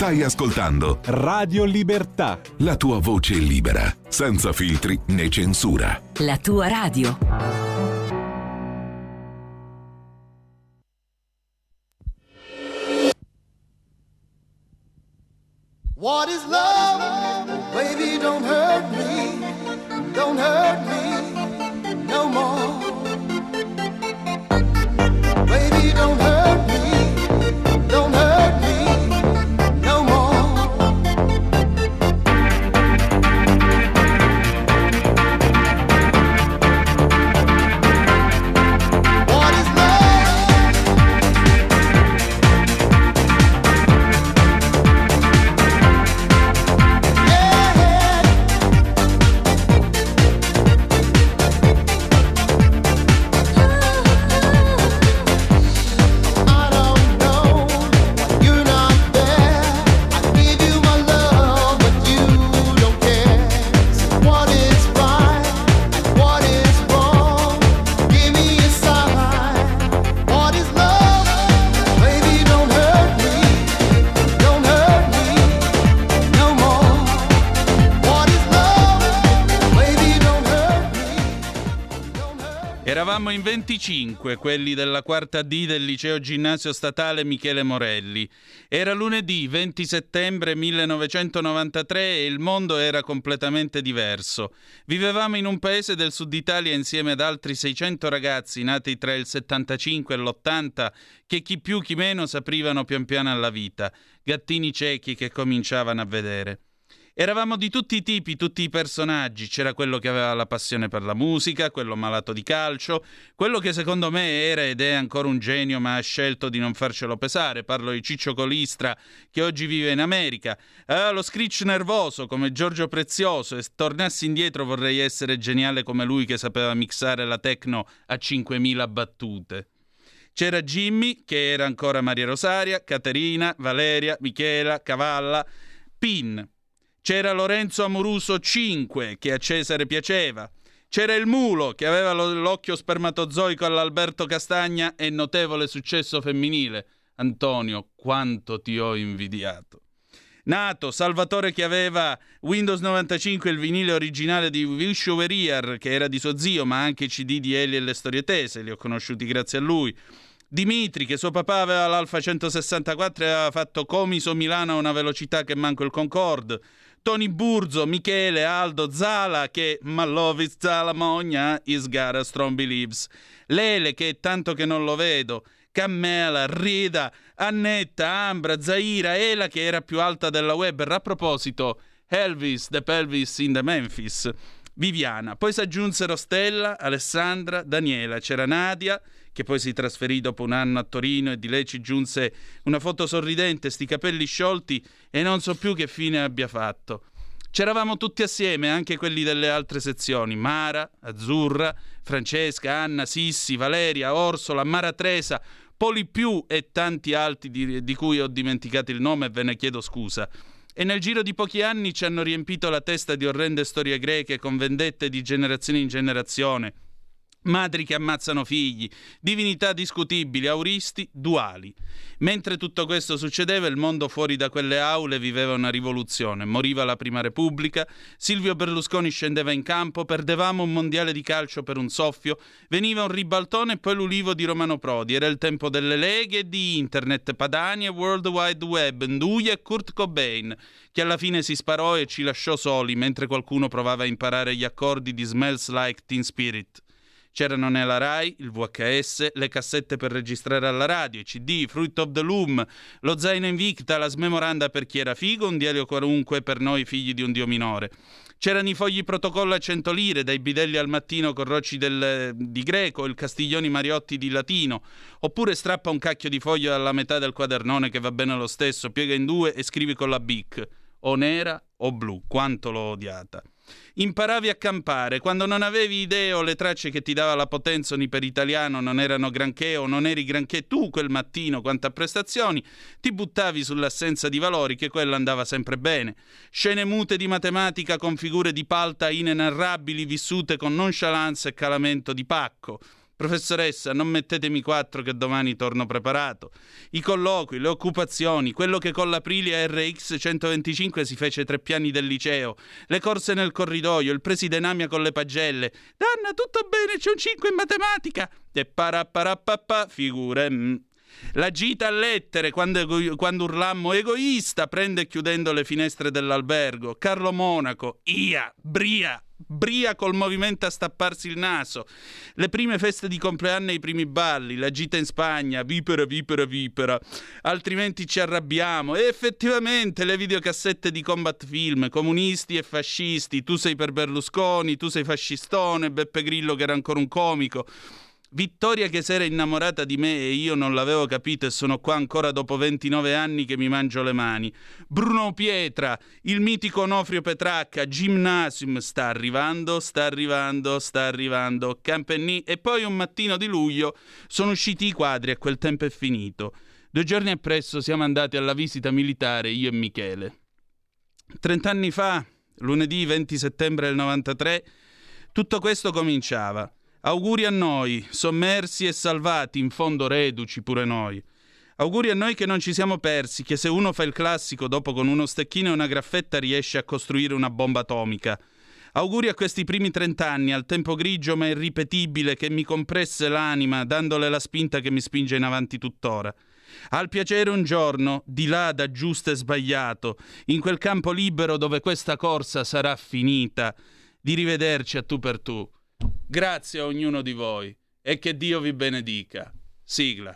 Stai ascoltando Radio Libertà. la tua voce libera, senza filtri né censura. La tua radio. What is love? Baby, don't hurt me. Don't hurt me no more. Baby, don't hurt Eravamo in 25, quelli della quarta D del liceo ginnasio statale Michele Morelli. Era lunedì 20 settembre 1993 e il mondo era completamente diverso. Vivevamo in un paese del sud Italia insieme ad altri 600 ragazzi nati tra il 75 e l'80 che chi più chi meno s'aprivano pian piano alla vita, gattini ciechi che cominciavano a vedere. Eravamo di tutti i tipi, tutti i personaggi. C'era quello che aveva la passione per la musica, quello malato di calcio, quello che secondo me era ed è ancora un genio ma ha scelto di non farcelo pesare. Parlo di Ciccio Colistra che oggi vive in America. Aveva lo screech nervoso come Giorgio Prezioso e tornassi indietro vorrei essere geniale come lui che sapeva mixare la techno a 5000 battute. C'era Jimmy, che era ancora Maria Rosaria, Caterina, Valeria, Michela, Cavalla, Pin. C'era Lorenzo Amoruso 5, che a Cesare piaceva. C'era il Mulo, che aveva lo- l'occhio spermatozoico all'Alberto Castagna e notevole successo femminile. Antonio, quanto ti ho invidiato. Nato, Salvatore che aveva Windows 95 il vinile originale di Wish Wearier, che era di suo zio, ma anche i CD di Eli e le storie tese, li ho conosciuti grazie a lui. Dimitri, che suo papà aveva l'Alfa 164 e aveva fatto Comiso Milano a una velocità che manco il Concorde. Tony Burzo, Michele, Aldo, Zala, che Ma love is Zala Mogna, is gara strong believes. Lele, che tanto che non lo vedo. Cammela, Rida, Annetta, Ambra, Zaira, Ela, che era più alta della web. A proposito, Elvis, The Pelvis in the Memphis. Viviana. Poi si aggiunsero Stella, Alessandra, Daniela. C'era Nadia, che poi si trasferì dopo un anno a Torino e di lei ci giunse una foto sorridente, sti capelli sciolti e non so più che fine abbia fatto. C'eravamo tutti assieme, anche quelli delle altre sezioni, Mara, Azzurra, Francesca, Anna, Sissi, Valeria, Orsola, Mara Tresa, Poli Più e tanti altri di, di cui ho dimenticato il nome e ve ne chiedo scusa. E nel giro di pochi anni ci hanno riempito la testa di orrende storie greche con vendette di generazione in generazione. Madri che ammazzano figli, divinità discutibili, auristi duali. Mentre tutto questo succedeva, il mondo fuori da quelle aule viveva una rivoluzione. Moriva la Prima Repubblica, Silvio Berlusconi scendeva in campo, perdevamo un mondiale di calcio per un soffio, veniva un ribaltone e poi l'ulivo di Romano Prodi. Era il tempo delle leghe e di internet, Padani e World Wide Web, Nduja e Kurt Cobain, che alla fine si sparò e ci lasciò soli mentre qualcuno provava a imparare gli accordi di Smells Like Teen Spirit. C'erano nella Rai, il VHS, le cassette per registrare alla radio, i CD, Fruit of the Loom, lo zaino Invicta, la smemoranda per chi era figo, un diario qualunque per noi figli di un dio minore. C'erano i fogli protocollo a 100 lire, dai bidelli al mattino con rocci del- di greco, il Castiglioni Mariotti di latino, oppure strappa un cacchio di foglio alla metà del quadernone che va bene lo stesso, piega in due e scrivi con la bic, o nera o blu, quanto l'ho odiata. Imparavi a campare, quando non avevi idee o le tracce che ti dava la potenza ni per italiano non erano granché o non eri granché tu quel mattino quanto a prestazioni, ti buttavi sull'assenza di valori che quella andava sempre bene. Scene mute di matematica con figure di palta inenarrabili vissute con nonchalance e calamento di pacco. Professoressa, non mettetemi quattro che domani torno preparato. I colloqui, le occupazioni, quello che con l'Aprilia RX 125 si fece tre piani del liceo, le corse nel corridoio, il presidinamia con le pagelle. Danna, tutto bene, c'è un 5 in matematica. E parapparapapà, figure. Mm. La gita a lettere quando, quando, urlammo egoista prende chiudendo le finestre dell'albergo. Carlo Monaco, Ia, Bria, Bria col movimento a stapparsi il naso. Le prime feste di compleanno e i primi balli, la gita in Spagna, vipera, vipera, vipera. Altrimenti ci arrabbiamo. E effettivamente le videocassette di combat film, comunisti e fascisti, tu sei per Berlusconi, tu sei fascistone, Beppe Grillo che era ancora un comico. Vittoria che si era innamorata di me e io non l'avevo capito e sono qua ancora dopo 29 anni che mi mangio le mani. Bruno Pietra, il mitico Onofrio Petracca, Gymnasium, sta arrivando, sta arrivando, sta arrivando. Campenni e poi un mattino di luglio sono usciti i quadri e quel tempo è finito. Due giorni appresso siamo andati alla visita militare io e Michele. Trent'anni fa, lunedì 20 settembre del 93, tutto questo cominciava. Auguri a noi, sommersi e salvati, in fondo reduci pure noi. Auguri a noi che non ci siamo persi, che se uno fa il classico dopo con uno stecchino e una graffetta riesce a costruire una bomba atomica. Auguri a questi primi trent'anni, al tempo grigio ma irripetibile che mi compresse l'anima, dandole la spinta che mi spinge in avanti tuttora. Al piacere un giorno, di là da giusto e sbagliato, in quel campo libero dove questa corsa sarà finita, di rivederci a tu per tu Grazie a ognuno di voi e che Dio vi benedica. Sigla.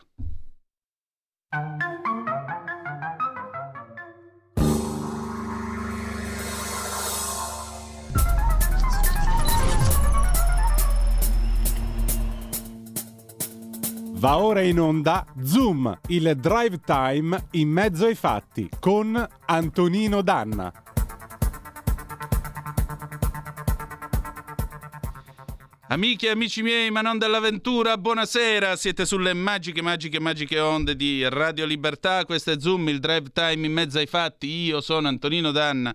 Va ora in onda Zoom, il drive time in mezzo ai fatti con Antonino Danna. Amiche e amici miei, ma non dell'avventura, buonasera. Siete sulle magiche, magiche, magiche onde di Radio Libertà. Questo è Zoom, il drive time in mezzo ai fatti. Io sono Antonino Danna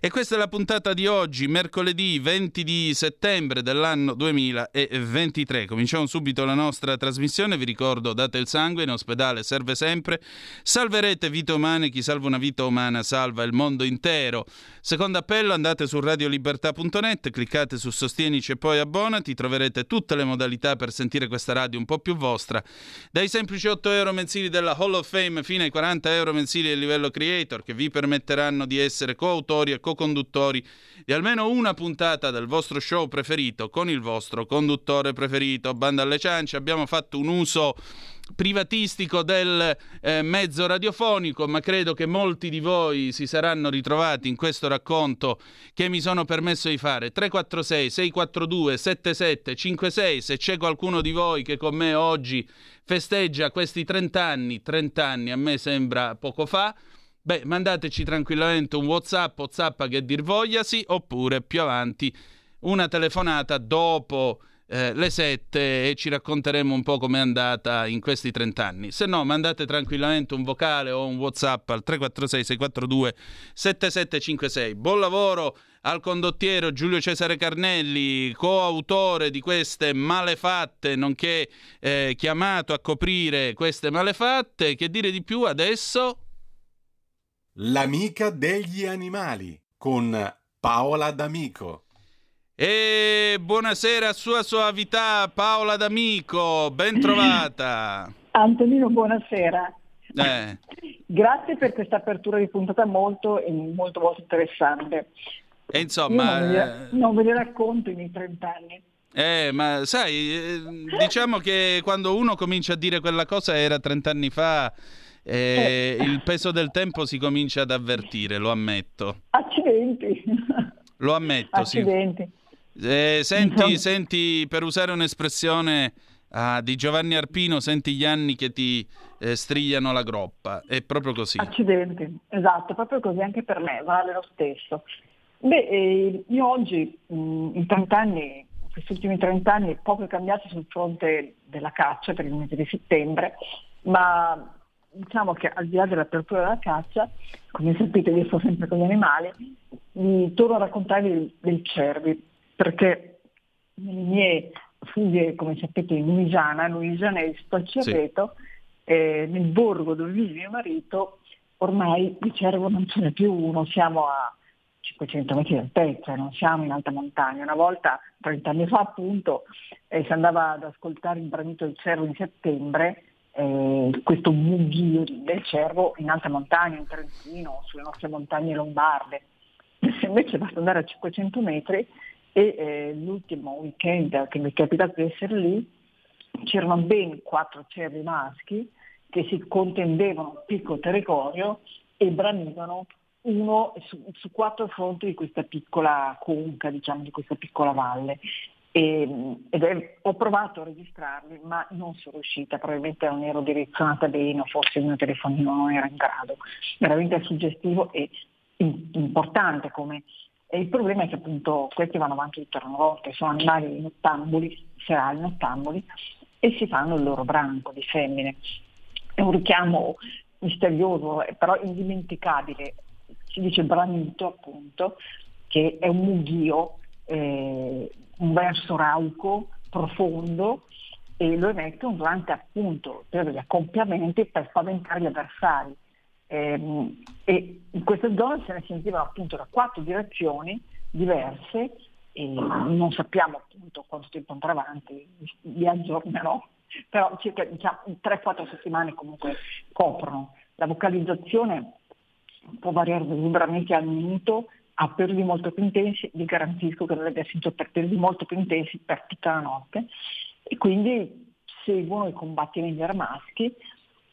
e questa è la puntata di oggi, mercoledì 20 di settembre dell'anno 2023. Cominciamo subito la nostra trasmissione. Vi ricordo, date il sangue, in ospedale serve sempre. Salverete vite umane, chi salva una vita umana salva il mondo intero. Secondo appello, andate su radiolibertà.net, cliccate su Sostienici e poi abbonati abbonati troverete tutte le modalità per sentire questa radio un po' più vostra, dai semplici 8 euro mensili della Hall of Fame fino ai 40 euro mensili del livello creator che vi permetteranno di essere coautori e co-conduttori di almeno una puntata del vostro show preferito con il vostro conduttore preferito. Banda alle ciance, abbiamo fatto un uso privatistico del eh, mezzo radiofonico, ma credo che molti di voi si saranno ritrovati in questo racconto che mi sono permesso di fare. 346 642 7756, se c'è qualcuno di voi che con me oggi festeggia questi 30 anni, 30 anni a me sembra poco fa, beh, mandateci tranquillamente un WhatsApp, WhatsApp che dir vogliasi, oppure più avanti una telefonata dopo eh, le 7 e ci racconteremo un po' com'è andata in questi 30 anni. Se no, mandate tranquillamente un vocale o un WhatsApp al 346 642 7756. Buon lavoro al condottiero Giulio Cesare Carnelli, coautore di queste malefatte, nonché eh, chiamato a coprire queste malefatte. Che dire di più adesso? L'amica degli animali con Paola D'Amico. E buonasera, Sua Soavità Paola D'Amico, ben trovata. Antonino, buonasera. Eh. Grazie per questa apertura di puntata molto, molto, molto interessante. E insomma... non, ve ne, non ve ne racconto in 30 anni. Eh, ma sai, eh, diciamo che quando uno comincia a dire quella cosa era 30 anni fa, eh, eh. il peso del tempo si comincia ad avvertire, lo ammetto. Accidenti. Lo ammetto, Accidenti. sì. Eh, senti, senti, per usare un'espressione ah, di Giovanni Arpino, senti gli anni che ti eh, strigliano la groppa. È proprio così. Accidenti, esatto, proprio così anche per me, vale lo stesso. Beh, eh, io oggi mh, in 30 anni, questi ultimi 30 anni, poco è cambiato sul fronte della caccia per il mese di settembre, ma diciamo che al di là dell'apertura della caccia, come sapete io sto sempre con gli animali, vi torno a raccontarvi del, del cervi perché nelle mie fugge, come sapete, in Louisiana, Louisiana è il Cerreto, eh, nel borgo dove vive mio marito, ormai di cervo non ce n'è più uno, siamo a 500 metri di altezza, non siamo in alta montagna. Una volta, 30 anni fa appunto, eh, si andava ad ascoltare il bramito del cervo in settembre, eh, questo mughio del cervo in alta montagna, in Trentino, sulle nostre montagne lombarde. Invece basta andare a 500 metri e eh, l'ultimo weekend che mi è capitato di essere lì c'erano ben quattro cervi maschi che si contendevano un piccolo territorio e bramivano uno su, su, quattro fronti di questa piccola conca, diciamo, di questa piccola valle. E, ed è, ho provato a registrarli, ma non sono riuscita, probabilmente non ero direzionata bene, o forse il mio telefonino non era in grado. Veramente suggestivo e importante come e il problema è che appunto questi vanno avanti tutte le volte, sono animali nottambuli, serali nottambuli, e si fanno il loro branco di femmine. È un richiamo misterioso, però indimenticabile. Si dice branito appunto, che è un mughio, eh, un verso rauco, profondo, e lo emettono durante appunto per gli accoppiamenti per spaventare gli avversari. Eh, e in queste zone se ne sentivano appunto da quattro direzioni diverse e non sappiamo appunto quanto tempo andrà avanti, vi aggiornerò, però circa diciamo, 3-4 settimane comunque coprono. La vocalizzazione può variare da al minuto a periodi molto più intensi, vi garantisco che abbia sentito per periodi molto più intensi per tutta la notte e quindi seguono i combattimenti era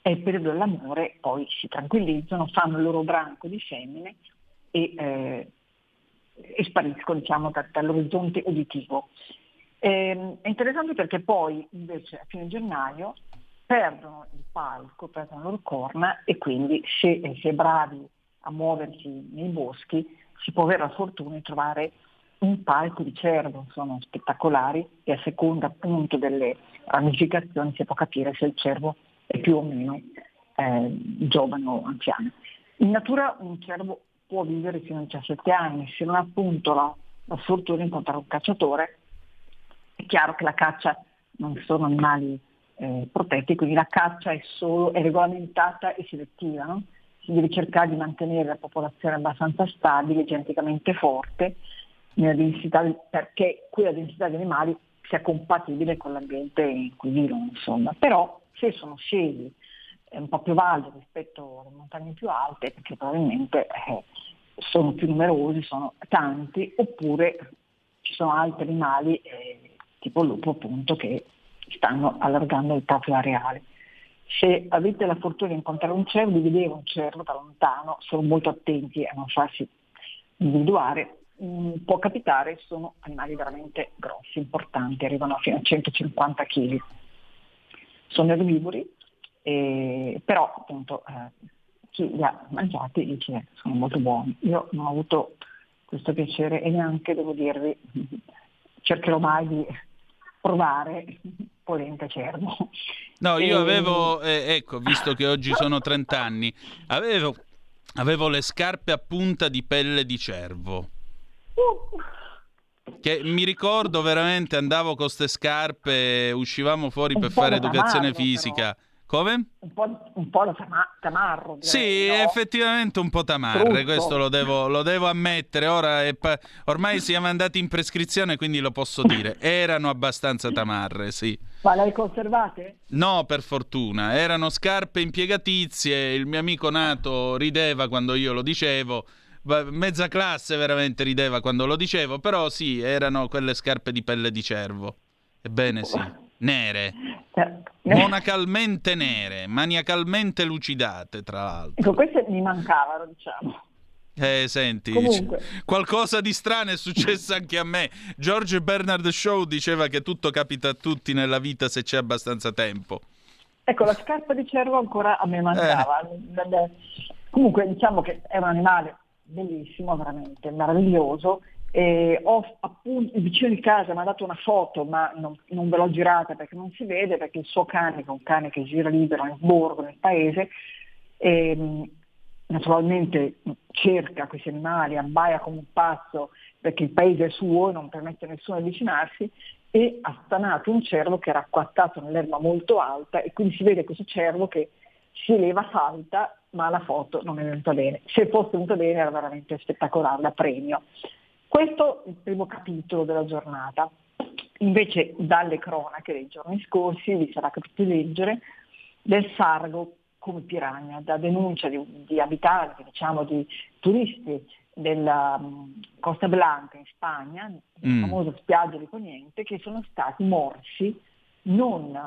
e il periodo dell'amore poi si tranquillizzano, fanno il loro branco di femmine e, eh, e spariscono diciamo, da, dall'orizzonte uditivo. Eh, è interessante perché poi invece a fine gennaio perdono il palco, perdono le loro corna e quindi se si è bravi a muoversi nei boschi si può avere la fortuna di trovare un palco di cervo, sono spettacolari e a seconda appunto delle ramificazioni si può capire se il cervo è più o meno eh, giovane o anziano. In natura un cervo può vivere fino a 17 anni, se non appunto la, la fortuna di incontrare un cacciatore. È chiaro che la caccia non sono animali eh, protetti, quindi la caccia è, solo, è regolamentata e selettiva. No? Si deve cercare di mantenere la popolazione abbastanza stabile, geneticamente forte, densità, perché quella densità di animali sia compatibile con l'ambiente in cui vivono. Insomma. Però se sono scesi eh, un po' più validi rispetto alle montagne più alte, perché probabilmente eh, sono più numerosi, sono tanti, oppure ci sono altri animali, eh, tipo il lupo appunto, che stanno allargando il proprio areale. Se avete la fortuna di incontrare un cervo, di vedere un cervo da lontano, sono molto attenti a non farsi individuare, mm, può capitare, sono animali veramente grossi, importanti, arrivano fino a 150 kg sono erbivori, eh, però appunto eh, chi li ha mangiati dice sono molto buoni. Io non ho avuto questo piacere e neanche devo dirvi, cercherò mai di provare polenta cervo. No, io avevo, eh, ecco, visto che oggi sono 30 anni, avevo, avevo le scarpe a punta di pelle di cervo. Che mi ricordo veramente andavo con queste scarpe, uscivamo fuori un per fare educazione tamarro, fisica. Però. Come? Un po', un po da tama- tamarro. Sì, no? effettivamente un po' tamarre, Brutto. questo lo devo, lo devo ammettere. Ora pa- ormai siamo andati in prescrizione, quindi lo posso dire. Erano abbastanza tamarre, sì. Ma le hai conservate? No, per fortuna. Erano scarpe impiegatizie. Il mio amico nato rideva quando io lo dicevo mezza classe veramente rideva quando lo dicevo, però sì, erano quelle scarpe di pelle di cervo. Ebbene sì, nere. Monacalmente nere, maniacalmente lucidate, tra l'altro. Ecco, queste mi mancavano, diciamo. Eh, senti, Comunque. qualcosa di strano è successo anche a me. George Bernard Shaw diceva che tutto capita a tutti nella vita se c'è abbastanza tempo. Ecco, la scarpa di cervo ancora a me mancava. Eh. Comunque diciamo che è un animale bellissimo, veramente meraviglioso. E ho appunto il vicino di casa mi ha dato una foto, ma non, non, ve l'ho girata perché non si vede, perché il suo cane, che è un cane che gira libero nel borgo, nel paese, e, naturalmente cerca questi animali, abbaia come un pazzo perché il paese è suo e non permette a nessuno di avvicinarsi e ha stanato un cervo che era acquattato nell'erba molto alta e quindi si vede questo cervo che si eleva, salta, ma la foto non è venuta bene. Se fosse venuta bene era veramente spettacolare, da premio. Questo è il primo capitolo della giornata. Invece dalle cronache dei giorni scorsi vi sarà capito leggere del sargo come piranha, da denuncia di, di abitanti, diciamo di turisti della um, Costa Blanca in Spagna, Mm. la famosa spiaggia di Poniente, che sono stati morsi non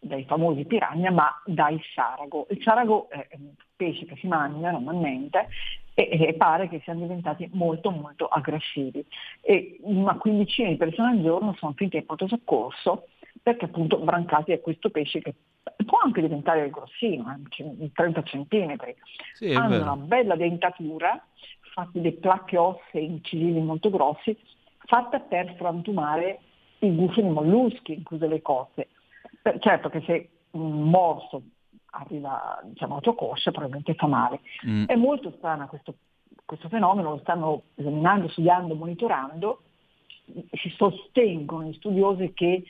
dai famosi piranha ma dal sarago. Il sarago è un pesce che si mangia normalmente e, e pare che siano diventati molto molto aggressivi. E una quindicina di persone al giorno sono finite in pronto soccorso perché appunto brancati da questo pesce che può anche diventare grossino, eh, 30 centimetri. Sì, Hanno vero. una bella dentatura, fatti dei placche ossee incisivi molto grossi, fatta per frantumare i gufi dei molluschi, incluse le cozze. Certo che se un morso arriva diciamo, tua coscia probabilmente fa male. Mm. È molto strano questo, questo fenomeno, lo stanno esaminando, studiando, monitorando, si sostengono gli studiosi che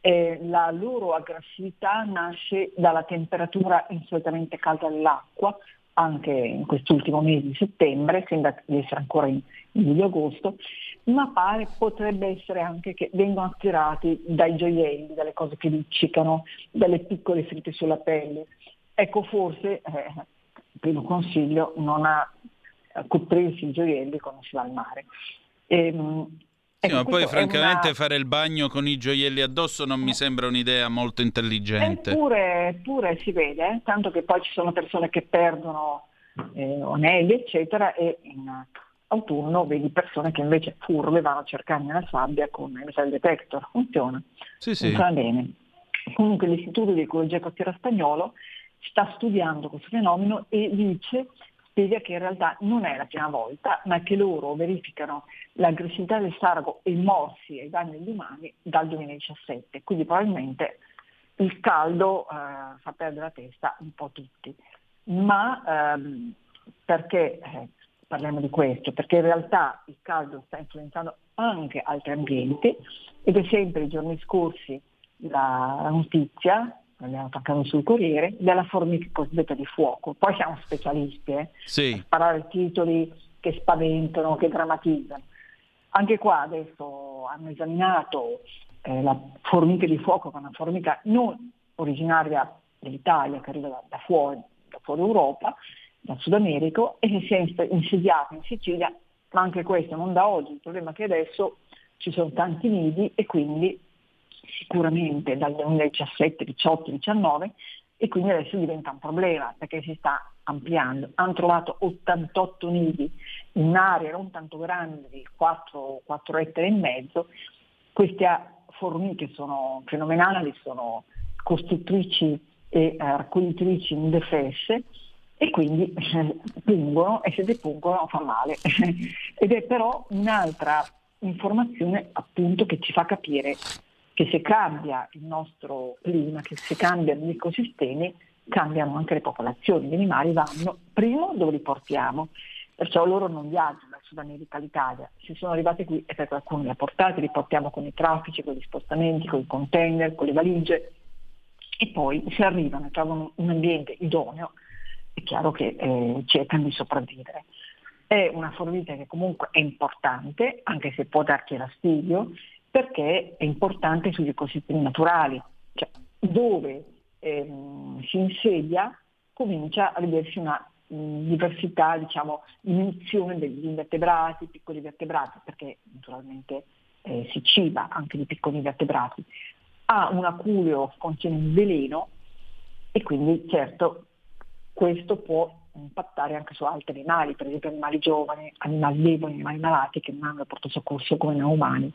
eh, la loro aggressività nasce dalla temperatura insolitamente calda dell'acqua, anche in quest'ultimo mese di settembre, sembra di essere ancora in, in luglio-agosto, ma pare potrebbe essere anche che vengono attirati dai gioielli, dalle cose che luccicano, dalle piccole ferite sulla pelle. Ecco, forse, eh, il primo consiglio, non a a coprirsi i gioielli quando si va al mare. Ehm, Sì, ecco, ma poi francamente una- fare il bagno con i gioielli addosso non mi sembra un'idea molto intelligente. Eppure, eppure si vede, eh, tanto che poi ci sono persone che perdono eh, anelli, eccetera, e in autunno vedi persone che invece furbe vanno a cercare nella sabbia con il metal detector. Funziona, Sì, sì. funziona bene. Comunque l'Istituto di Ecologia Costiera Spagnolo sta studiando questo fenomeno e dice, spiega che in realtà non è la prima volta, ma che loro verificano l'aggressività del sargo e i morsi ai danni degli umani dal 2017. Quindi probabilmente il caldo eh, fa perdere la testa un po' tutti. Ma ehm, perché eh, parliamo di questo? Perché in realtà il caldo sta influenzando anche altri ambienti ed è sempre i giorni scorsi la, notizia, abbiamo attaccato sul Corriere, della formica cosiddetta di fuoco. Poi siamo specialisti, eh? Sì. sparare titoli che spaventano, che drammatizzano. Anche qua adesso hanno esaminato eh, la formica di fuoco, che è una formica non originaria dell'Italia, che arriva da, da fuori, da fuori Europa, da Sud America, e si è insediata in Sicilia, ma anche questo non da oggi. Il problema è che adesso ci sono tanti nidi e quindi sicuramente dal 2017, 18, 19 e quindi adesso diventa un problema perché si sta ampliando. Hanno trovato 88 nidi in un'area non tanto grande di 4, 4 ettari e mezzo. Queste formiche sono fenomenali, sono costruttrici e eh, raccoglitrici indefesse e quindi eh, pungono e se depungono fa male. Ed è però un'altra informazione appunto che ci fa capire che se cambia il nostro clima, che se cambiano gli ecosistemi, cambiano anche le popolazioni. Gli animali vanno, primo, dove li portiamo. Perciò loro non viaggiano dal Sud America all'Italia. Se sono arrivati qui è perché qualcuno li ha portati, li portiamo con i traffici, con gli spostamenti, con i container, con le valigie. E poi se arrivano e trovano un ambiente idoneo, è chiaro che eh, cercano di sopravvivere. È una formica che comunque è importante, anche se può darci fastidio, perché è importante sugli ecosistemi naturali, cioè dove ehm, si insedia comincia a vedersi una mh, diversità, diciamo, diminuzione degli invertebrati, piccoli vertebrati, perché naturalmente eh, si ciba anche di piccoli vertebrati. Ha un aculeo contiene un veleno e quindi certo questo può impattare anche su altri animali, per esempio animali giovani, animali deboli, animali malati che non hanno portato soccorso come noi umani.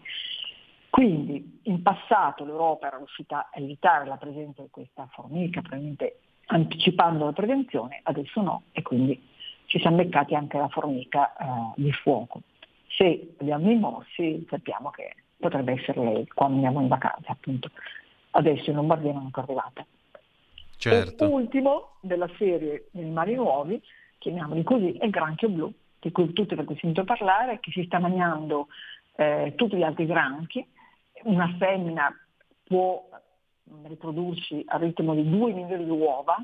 Quindi in passato l'Europa era riuscita a evitare la presenza di questa formica, probabilmente anticipando la prevenzione, adesso no, e quindi ci siamo beccati anche la formica eh, di fuoco. Se abbiamo i morsi sappiamo che potrebbe essere lei quando andiamo in vacanza, appunto. Adesso in Lombardia non è ancora arrivata. Certo. E ultimo della serie di animali nuovi, chiamiamoli così, è il granchio blu, di cui tutti avete sentito parlare, che si sta mangiando eh, tutti gli altri granchi una femmina può riprodursi al ritmo di 2 milioni di uova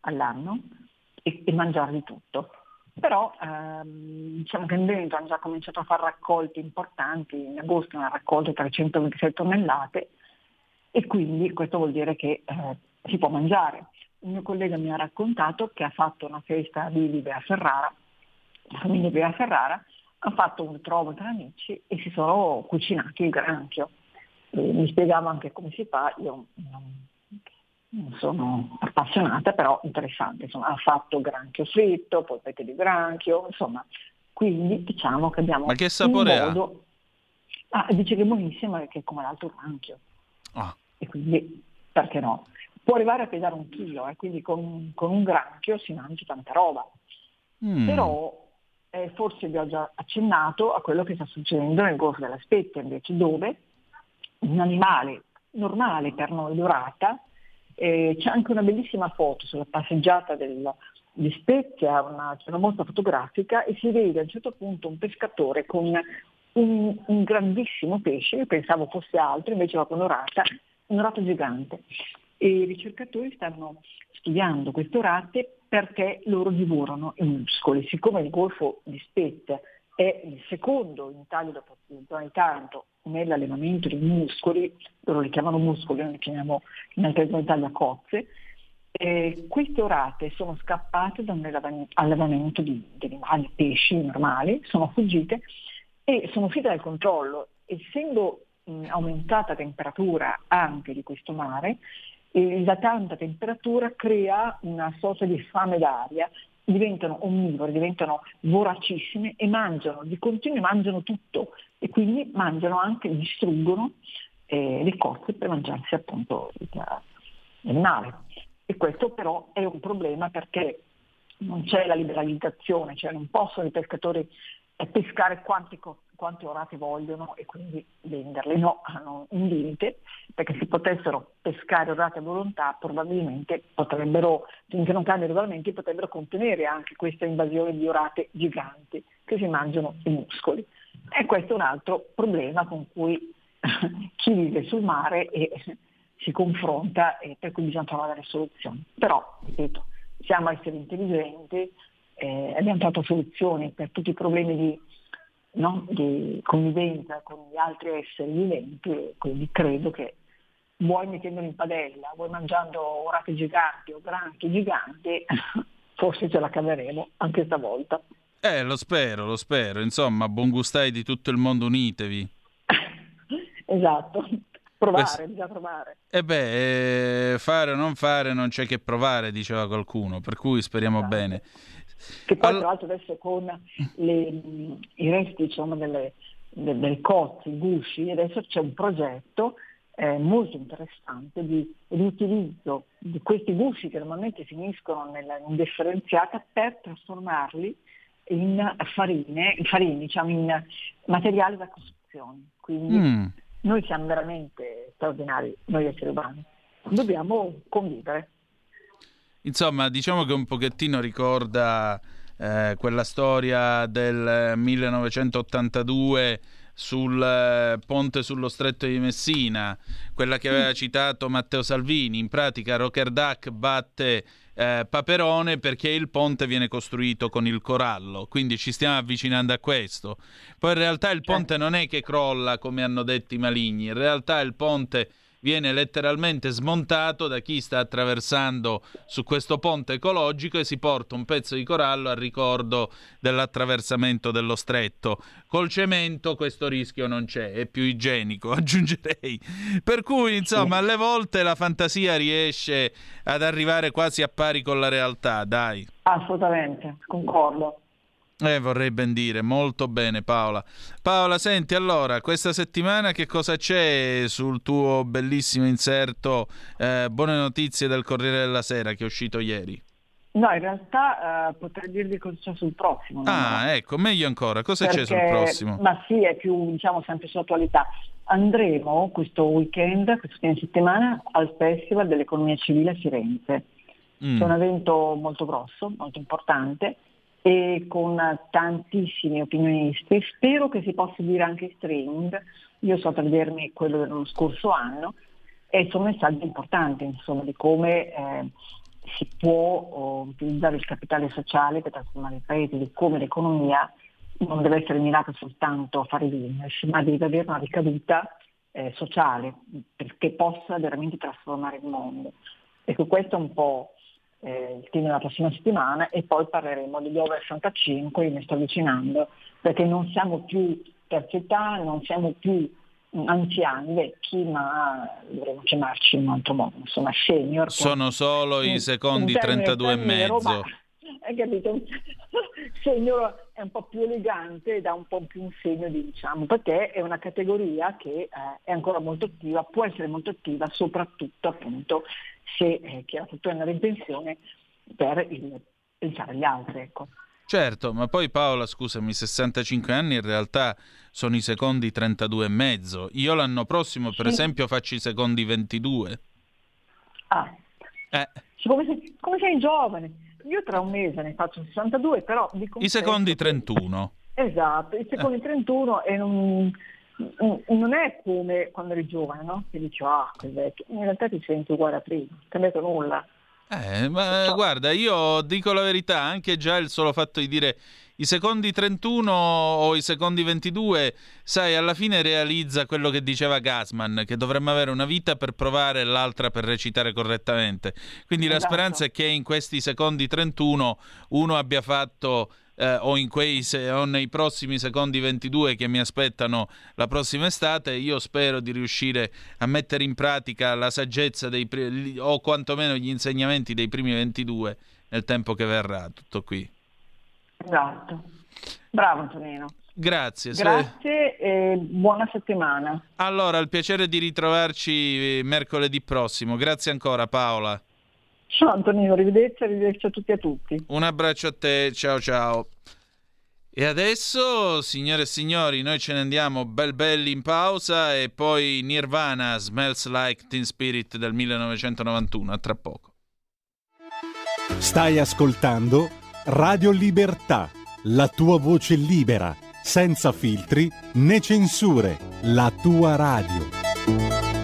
all'anno e, e mangiare di tutto. Però ehm, diciamo che in Veneto hanno già cominciato a fare raccolti importanti, in agosto hanno raccolto 326 tonnellate e quindi questo vuol dire che eh, si può mangiare. Un mio collega mi ha raccontato che ha fatto una festa di Livia Ferrara, la famiglia Livia Ferrara, ha fatto un ritrovo tra amici e si sono cucinati il granchio. E mi spiegava anche come si fa, io non, non sono appassionata, però interessante, insomma, ha fatto granchio fritto, polpette di granchio, insomma, quindi diciamo che abbiamo Ma che sapore modo... Ah, dice che è buonissimo e che è come l'altro granchio Ah, e quindi perché no? Può arrivare a pesare un chilo, eh, quindi con, con un granchio si mangia tanta roba. mm. Però eh, forse vi ho già accennato a quello che sta succedendo nel Golfo della Spezia, invece, dove un animale normale per noi dorata, eh, c'è anche una bellissima foto sulla passeggiata del- di Spezia, una, c'è una mostra fotografica e si vede a un certo punto un pescatore con un, un grandissimo pesce, io pensavo fosse altro, invece va con orata, un orato gigante. E i ricercatori stanno studiando queste orate perché loro divorano i muscoli. Siccome il Golfo di Spezia è il secondo in Italia dopo di Taranto nell'allevamento dei muscoli, loro li chiamano muscoli, noi li chiamiamo in altre zone d'Italia cozze, eh, queste orate sono scappate da un alleva- allevamento di, di animali, pesci normali, sono fuggite e sono uscite dal controllo. Essendo mh, aumentata la temperatura anche di questo mare, la tanta temperatura crea una sorta di fame d'aria, diventano onnivore, diventano voracissime e mangiano, di continuo mangiano tutto e quindi mangiano anche, distruggono eh, le cozze per mangiarsi appunto il- l'animale. E questo però è un problema perché non c'è la liberalizzazione, cioè non possono i pescatori eh, pescare quanti, quante orate vogliono e quindi venderle, no, hanno un limite, perché se potessero pescare orate a volontà probabilmente potrebbero, finché non cambiano i regolamenti, potrebbero contenere anche questa invasione di orate giganti che si mangiano i muscoli. E questo è un altro problema con cui chi vive sul mare e si confronta e per cui bisogna trovare delle soluzioni. Però, ripeto, siamo esseri intelligenti, eh, abbiamo trovato soluzioni per tutti i problemi di, no, di convivenza con gli altri esseri viventi e quindi credo che vuoi mettendoli in padella, vuoi mangiando orate giganti o granchi giganti, forse ce la caveremo anche stavolta. Eh, lo spero, lo spero. Insomma, buon gustai di tutto il mondo, unitevi. esatto, provare, Questo- bisogna provare. E beh, eh, fare o non fare non c'è che provare, diceva qualcuno, per cui speriamo Esatto. bene. Che poi All- tra l'altro adesso con le- i resti diciamo, delle, de- del cozzi, i gusci, adesso c'è un progetto eh, molto interessante di riutilizzo di questi gusci che normalmente finiscono nella indifferenziata per trasformarli in farine, in farini, diciamo in materiali da costruzione. Quindi Mm. noi siamo veramente straordinari, noi esseri umani. Dobbiamo convivere. Insomma, diciamo che un pochettino ricorda eh, quella storia del 1982 sul eh, ponte sullo stretto di Messina, quella che aveva citato Matteo Salvini. In pratica Rockerdack batte eh, Paperone perché il ponte viene costruito con il corallo, quindi ci stiamo avvicinando a questo. Poi in realtà il ponte non è che crolla come hanno detto i maligni, in realtà il ponte viene letteralmente smontato da chi sta attraversando su questo ponte ecologico e si porta un pezzo di corallo a ricordo dell'attraversamento dello stretto. Col cemento questo rischio non c'è, è più igienico, aggiungerei. Per cui, insomma, alle volte la fantasia riesce ad arrivare quasi a pari con la realtà, dai. Assolutamente, concordo. Eh, vorrei ben dire, molto bene Paola. Paola, senti, allora, questa settimana che cosa c'è sul tuo bellissimo inserto eh, Buone notizie del Corriere della Sera che è uscito ieri? No, in realtà eh, potrei dirvi cosa c'è sul prossimo. no? Ah, ecco, meglio ancora. Cosa c'è sul Perché- prossimo? Ma sì, è più, diciamo, sempre sull'attualità. Andremo questo weekend, questo fine settimana, al Festival dell'Economia Civile a Firenze. Mm. C'è un evento molto grosso, molto importante, e con tantissimi opinionisti. Spero che si possa dire anche streaming. Io so per vedermi quello dello scorso anno e sono messaggi importanti insomma, di come eh, si può oh, utilizzare il capitale sociale per trasformare il paese, di come l'economia non deve essere mirata soltanto a fare business, ma deve avere una ricaduta eh, sociale perché possa veramente trasformare il mondo. Ecco, questo è un po' eh, il tema della prossima settimana e poi parleremo degli over 65, io mi sto avvicinando, perché non siamo più terza età, non siamo più anziani, vecchi, ma dovremmo chiamarci in un altro modo, insomma senior. Sono solo i secondi 32 e mezzo. Ma, hai capito? Senior è un po' più elegante e dà un po' più un segno di diciamo, perché è una categoria che eh, è ancora molto attiva, può essere molto attiva soprattutto appunto se eh, chi ha fatto andare in pensione per il, pensare agli altri. Ecco. Certo, ma poi Paola, scusami, 65 anni in realtà sono i secondi 32 e mezzo. Io l'anno prossimo, per sì. esempio, faccio i secondi 22. Ah. Eh. Come, sei, come sei giovane? Io tra un mese ne faccio 62, però... I secondi 31. Esatto, i secondi eh. 31 e non, non è come quando eri giovane, no? Che dici, ah, quel vecchio. In realtà ti senti uguale a prima, non è cambiato nulla. Eh, ma guarda, io dico la verità, anche già il solo fatto di dire i secondi 31 o i secondi 22, sai, alla fine realizza quello che diceva Gasman, che dovremmo avere una vita per provare e l'altra per recitare correttamente. Quindi esatto. la speranza è che in questi secondi 31 uno abbia fatto eh, o, in quei se- o nei prossimi secondi 22 che mi aspettano la prossima estate, io spero di riuscire a mettere in pratica la saggezza dei o quantomeno gli insegnamenti dei primi 22 nel tempo che verrà. Tutto qui. Esatto. Bravo Antonino. Grazie. Grazie e buona settimana. Allora, il piacere di ritrovarci mercoledì prossimo. Grazie ancora Paola. Ciao Antonino, arrivederci, arrivederci a tutti e a tutti. Un abbraccio a te, ciao ciao. E adesso, signore e signori, noi ce ne andiamo bel belli in pausa e poi Nirvana, Smells Like Teen Spirit del 1991, a tra poco. Stai ascoltando Radio Libertà, la tua voce libera, senza filtri né censure, la tua radio.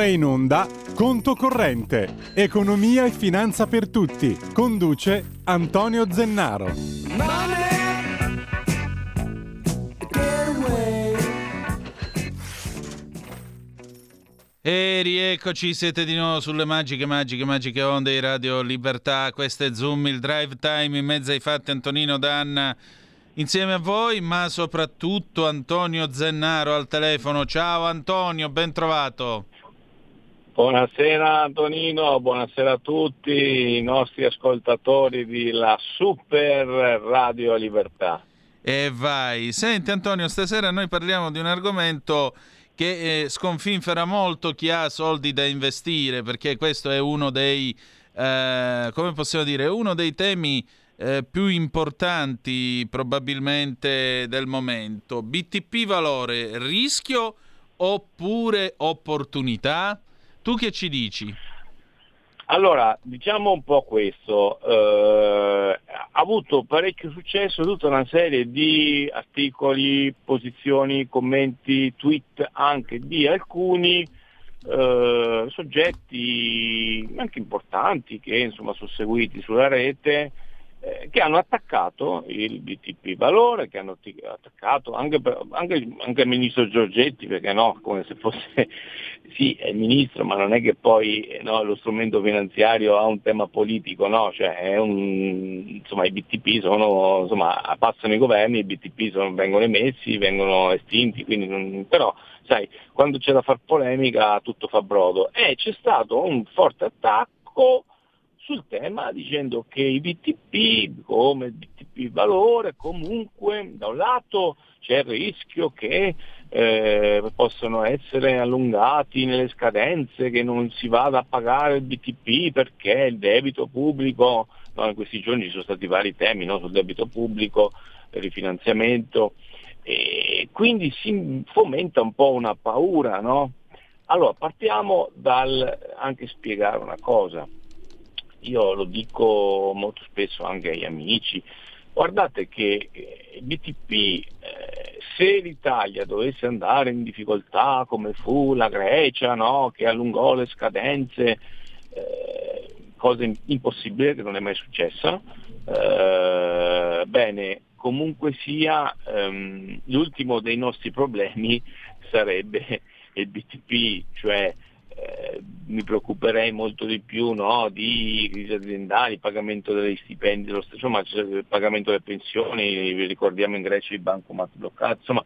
Ora in onda Conto Corrente, Economia e Finanza per Tutti. Conduce Antonio Zennaro. E rieccoci, siete di nuovo sulle magiche, magiche, magiche onde di Radio Libertà. Questo è Zoom, il drive time in mezzo ai fatti. Antonino Danna insieme a voi, ma soprattutto Antonio Zennaro al telefono. Ciao Antonio, ben trovato. Buonasera Antonino, buonasera a tutti i nostri ascoltatori di La Super Radio Libertà. E vai. Senti Antonio, stasera noi parliamo di un argomento che eh, sconfinfera molto chi ha soldi da investire, perché questo è uno dei, eh, come possiamo dire, uno dei temi eh, più importanti probabilmente del momento. BTP valore, rischio oppure opportunità? Tu che ci dici? Allora, diciamo un po' questo, eh, ha avuto parecchio successo tutta una serie di articoli, posizioni, commenti, tweet anche di alcuni eh, soggetti anche importanti che insomma sono seguiti sulla rete eh, che hanno attaccato il BTP valore, che hanno attaccato anche, per, anche, anche, il ministro Giorgetti, perché no, come se fosse, sì, è ministro, ma non è che poi no, lo strumento finanziario ha un tema politico, no, cioè un, insomma, i BTP sono, insomma, passano i governi, i BTP sono, vengono emessi, vengono estinti, quindi non, però sai, quando c'è da far polemica tutto fa brodo. E c'è stato un forte attacco sul tema dicendo che i BTP come il BTP valore comunque da un lato c'è il rischio che eh, possano essere allungati nelle scadenze, che non si vada a pagare il BTP perché il debito pubblico, no, in questi giorni ci sono stati vari temi no, sul debito pubblico, il rifinanziamento, e quindi si fomenta un po' una paura. No? Allora partiamo dal anche spiegare una cosa io lo dico molto spesso anche agli amici, guardate che eh, il BTP, eh, se l'Italia dovesse andare in difficoltà come fu la Grecia, no? che allungò le scadenze, eh, cosa impossibile che non è mai successa, bene, comunque sia, ehm, l'ultimo dei nostri problemi sarebbe il BTP, cioè eh, mi preoccuperei molto di più no, di crisi aziendali, pagamento degli stipendi, lo stesso, insomma, il pagamento delle pensioni, vi ricordiamo in Grecia i bancomat bloccati, insomma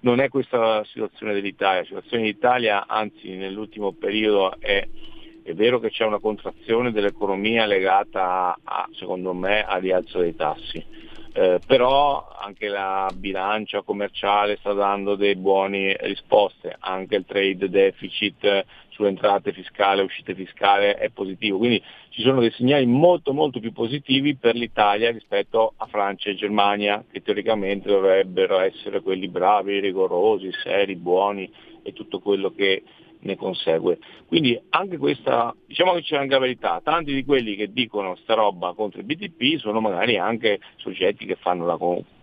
non è questa la situazione dell'Italia, la situazione dell'Italia anzi nell'ultimo periodo è, è vero che c'è una contrazione dell'economia legata a, secondo me al rialzo dei tassi, eh, però anche la bilancia commerciale sta dando delle buone risposte, anche il trade deficit sulle entrate fiscali uscite fiscali è positivo, quindi ci sono dei segnali molto molto più positivi per l'Italia rispetto a Francia e Germania che teoricamente dovrebbero essere quelli bravi, rigorosi, seri, buoni e tutto quello che ne consegue. Quindi anche questa, diciamo che c'è anche la verità, tanti di quelli che dicono sta roba contro il BTP sono magari anche soggetti che fanno la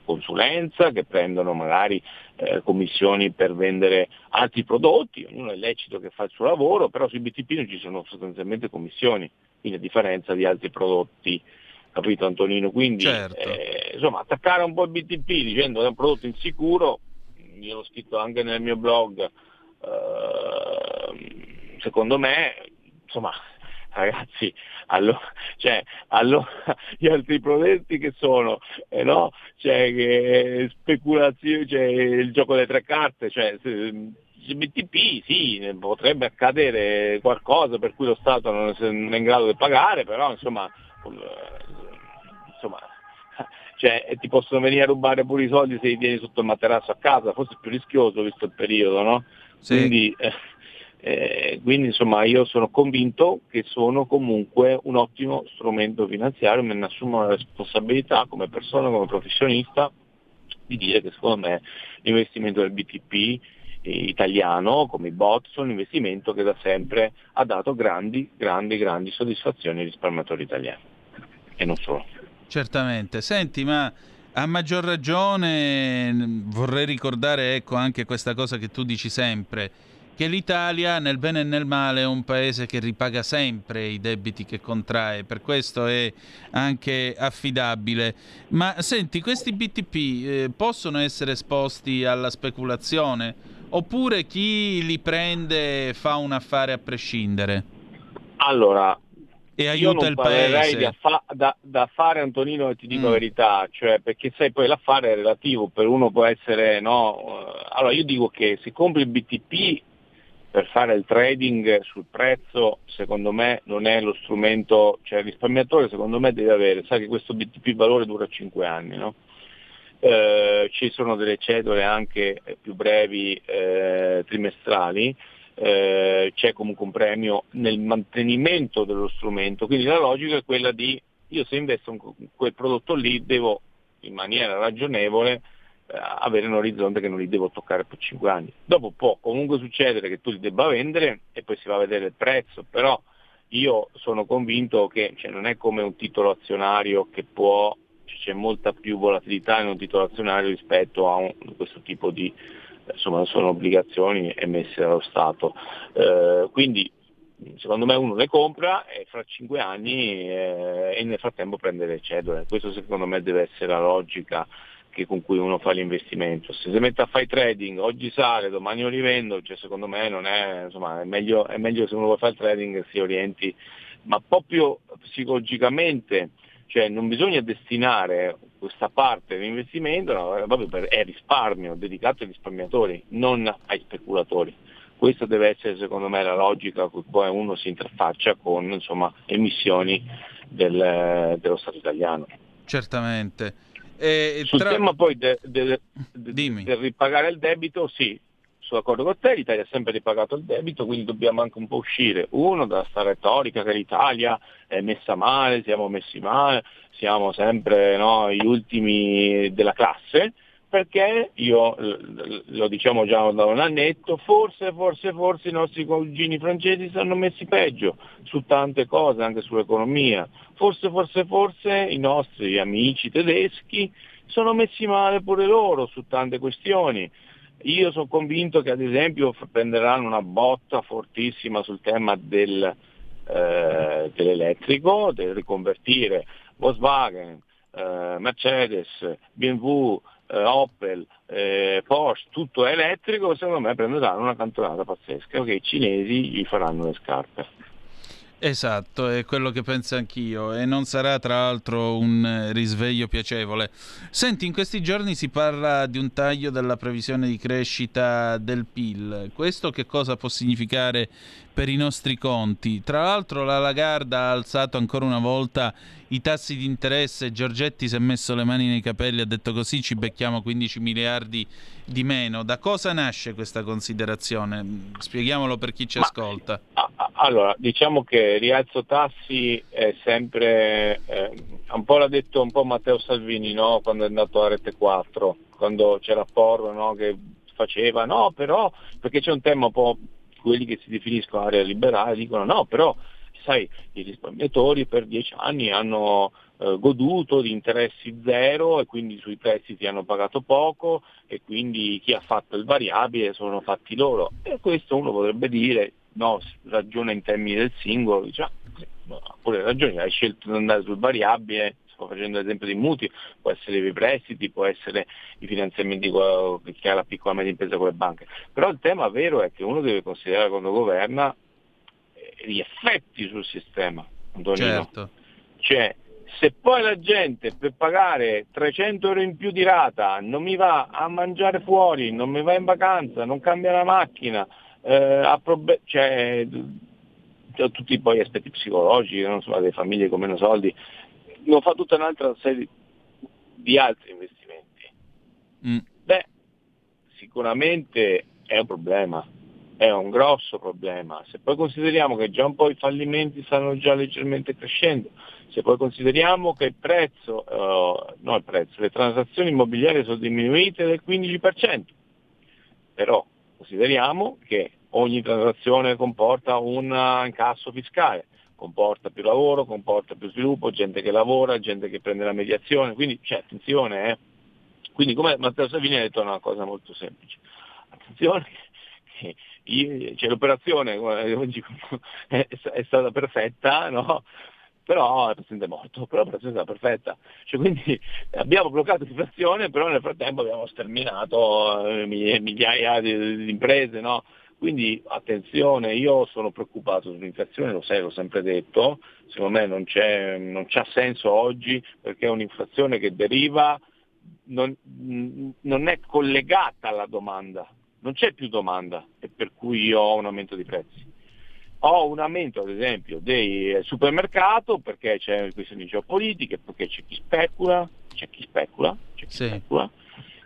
consulenza, che prendono magari eh, commissioni per vendere altri prodotti, ognuno è lecito che fa il suo lavoro, però sui BTP non ci sono sostanzialmente commissioni, quindi a differenza di altri prodotti capito Antonino? Quindi certo. eh, insomma attaccare un po' il BTP dicendo che è un prodotto insicuro, io l'ho scritto anche nel mio blog, eh, secondo me, insomma, ragazzi, allora, cioè, allora, gli altri prodotti che sono, eh, no? cioè, che speculazione, cioè, il gioco delle tre carte, cioè, BTP sì, potrebbe accadere qualcosa per cui lo Stato non è in grado di pagare, però insomma, insomma cioè, ti possono venire a rubare pure i soldi se li tieni sotto il materasso a casa, forse è più rischioso visto il periodo, no? Sì. Quindi, eh, eh, quindi insomma io sono convinto che sono comunque un ottimo strumento finanziario, me ne assumo la responsabilità come persona, come professionista, di dire che secondo me l'investimento del BTP italiano come i bot sono un investimento che da sempre ha dato grandi, grandi, grandi soddisfazioni ai risparmiatori italiani e non solo. Certamente. Senti, ma a maggior ragione vorrei ricordare ecco, anche questa cosa che tu dici sempre, che l'Italia nel bene e nel male è un paese che ripaga sempre i debiti che contrae, per questo è anche affidabile. Ma senti, questi BTP eh, possono essere esposti alla speculazione oppure chi li prende fa un affare a prescindere? Allora, e io aiuta non il parlerei paese. di affa- da, da fare Antonino e ti dico Mm. la verità, cioè perché sai poi l'affare è relativo, per uno può essere no. Allora io dico che se compri il BTP per fare il trading sul prezzo, secondo me non è lo strumento, cioè il risparmiatore secondo me deve avere, sai che questo BTP valore dura 5 anni, no? Eh, ci sono delle cedole anche eh, più brevi eh, trimestrali, eh, c'è comunque un premio nel mantenimento dello strumento, quindi la logica è quella di io se investo in quel prodotto lì devo in maniera ragionevole avere un orizzonte che non li devo toccare per 5 anni. Dopo può comunque succedere che tu li debba vendere e poi si va a vedere il prezzo, però io sono convinto che cioè, non è come un titolo azionario che può, cioè, c'è molta più volatilità in un titolo azionario rispetto a un- questo tipo di, insomma sono obbligazioni emesse dallo Stato. Eh, quindi secondo me uno le compra e fra 5 anni eh, e nel frattempo prende le cedole. Questo secondo me deve essere la logica che- con cui uno fa l'investimento. Se si mette a fare trading, oggi sale, domani lo rivendo, cioè secondo me è, insomma, è, meglio, è meglio se uno vuole fare trading si orienti, ma proprio psicologicamente, cioè non bisogna destinare questa parte dell'investimento no, proprio per, è risparmio dedicato ai risparmiatori, non ai speculatori. Questa deve essere secondo me la logica con cui uno si interfaccia con insomma, emissioni del- dello Stato italiano. Certamente. E Sul tra- tema poi de- de- de- Dimmi. del ripagare il debito, sì, sono d'accordo con te, l'Italia ha sempre ripagato il debito, quindi dobbiamo anche un po' uscire, uno, da sta retorica che l'Italia è messa male, siamo messi male, siamo sempre no, gli ultimi della classe, perché io, lo diciamo già da un annetto, forse, forse, forse i nostri cugini francesi stanno messi peggio su tante cose, anche sull'economia. Forse, forse, forse i nostri amici tedeschi sono messi male pure loro su tante questioni. Io sono convinto che ad esempio prenderanno una botta fortissima sul tema del, eh, dell'elettrico, del riconvertire Volkswagen, eh, Mercedes, BMW, Opel, eh, Porsche, tutto elettrico, secondo me prenderanno una cantonata pazzesca, che i cinesi gli faranno le scarpe. Esatto, è quello che penso anch'io e non sarà tra l'altro un eh, risveglio piacevole. Senti, in questi giorni si parla di un taglio della previsione di crescita del PIL. Questo che cosa può significare per i nostri conti? Tra l'altro la Lagarda ha alzato ancora una volta i tassi di interesse, Giorgetti si è messo le mani nei capelli, ha detto così ci becchiamo 15 miliardi di meno. Da cosa nasce questa considerazione? Spieghiamolo per chi ci Ma- ascolta. Ah, ah, Allora, diciamo che rialzo tassi è sempre, eh, un po' l'ha detto un po' Matteo Salvini no? quando è andato a Rete 4, quando c'era Porro no? che faceva, no però, perché c'è un tema un po', quelli che si definiscono area liberale dicono no però, sai, i risparmiatori per dieci anni hanno eh, goduto di interessi zero e quindi sui prestiti hanno pagato poco e quindi chi ha fatto il variabile sono fatti loro. E questo uno potrebbe dire, no, ragiona in termini del singolo, ha pure ragione, hai scelto di andare sul variabile, sto facendo l'esempio dei mutui, può essere i prestiti, può essere i finanziamenti che ha la piccola e media impresa con le banche. Però il tema vero è che uno deve considerare quando governa eh, gli effetti sul sistema, Antonino. Certo. Cioè, se poi la gente per pagare 300 euro in più di rata non mi va a mangiare fuori, non mi va in vacanza, non cambia la macchina, eh, prob- cioè, tutti poi aspetti psicologici, non so, delle famiglie con meno soldi, non fa tutta un'altra serie di altri investimenti. Mm. Beh, sicuramente è un problema, è un grosso problema. Se poi consideriamo che già un po' i fallimenti stanno già leggermente crescendo, se poi consideriamo che il prezzo, eh, no il prezzo, le transazioni immobiliari sono diminuite del 15%, però consideriamo che ogni transazione comporta un incasso fiscale, comporta più lavoro, comporta più sviluppo, gente che lavora, gente che prende la mediazione, quindi c'è attenzione, eh. quindi come Matteo Salvini ha detto una cosa molto semplice, attenzione che i- cioè, l'operazione è, è stata perfetta, no? però il Presidente è morto, però l'operazione è stata perfetta. Cioè, quindi abbiamo bloccato l'inflazione, però nel frattempo abbiamo sterminato eh, migliaia, di imprese, no? Quindi attenzione, io sono preoccupato sull'inflazione, lo sai, l'ho sempre detto, secondo me non, c'è, non c'ha senso oggi perché è un'inflazione che deriva, non, non è collegata alla domanda, non c'è più domanda e per cui io ho un aumento di prezzi. Ho un aumento ad esempio dei supermercati perché c'è questioni geopolitiche, perché c'è chi specula, c'è chi specula, c'è chi Sì. specula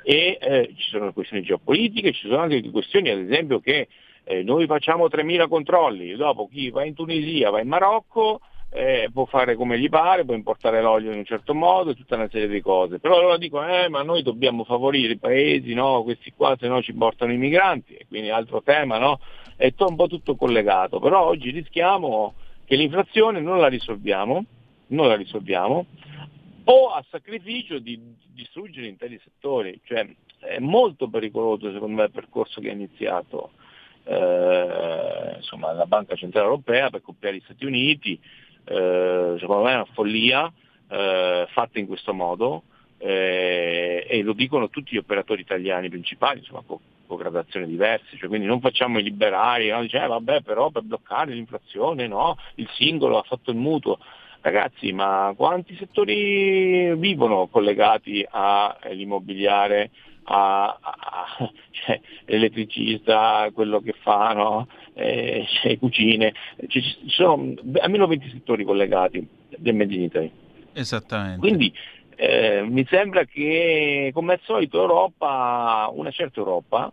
e eh, ci sono questioni geopolitiche, ci sono anche questioni ad esempio che eh, noi facciamo 3.000 controlli, dopo chi va in Tunisia, va in Marocco, eh, può fare come gli pare, può importare l'olio in un certo modo, tutta una serie di cose. Però allora dicono, eh, ma noi dobbiamo favorire i paesi, no? questi qua se no ci portano i migranti, e quindi altro tema, no? È un po' tutto collegato, però oggi rischiamo che l'inflazione non la risolviamo, non la risolviamo, o a sacrificio di distruggere interi settori. Cioè, è molto pericoloso secondo me il percorso che è iniziato eh, insomma, la Banca Centrale Europea per copiare gli Stati Uniti, eh, secondo me è una follia eh, fatta in questo modo eh, e lo dicono tutti gli operatori italiani principali, insomma, con, con gradazioni diverse, cioè, quindi non facciamo i liberali, no? Dice, eh, vabbè però per bloccare l'inflazione no? il singolo ha fatto il mutuo. Ragazzi, ma quanti settori vivono collegati all'immobiliare, a, a- cioè, l'elettricista, quello che fa, no? Eh, cioè, cucine, ci, ci sono almeno 20 settori collegati del Made in Italy. Esattamente. Quindi eh, mi sembra che come al solito Europa, una certa Europa,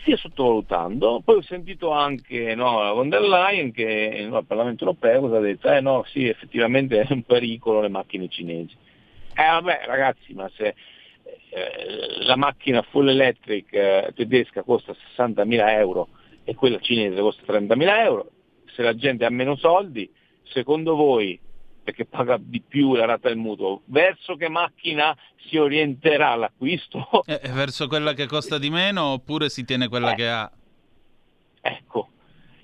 stia sottovalutando. Poi ho sentito anche no, la von der Leyen che no, al Parlamento europeo cosa ha detto? Eh no, sì, effettivamente è un pericolo le macchine cinesi. Eh vabbè ragazzi, ma se eh, la macchina full electric eh, tedesca costa 60.000 euro e quella cinese costa 30.000 euro, se la gente ha meno soldi, secondo voi, perché paga di più la rata del mutuo, verso che macchina si orienterà l'acquisto? Eh, verso quella che costa di meno oppure si tiene quella Eh. che ha? Ecco.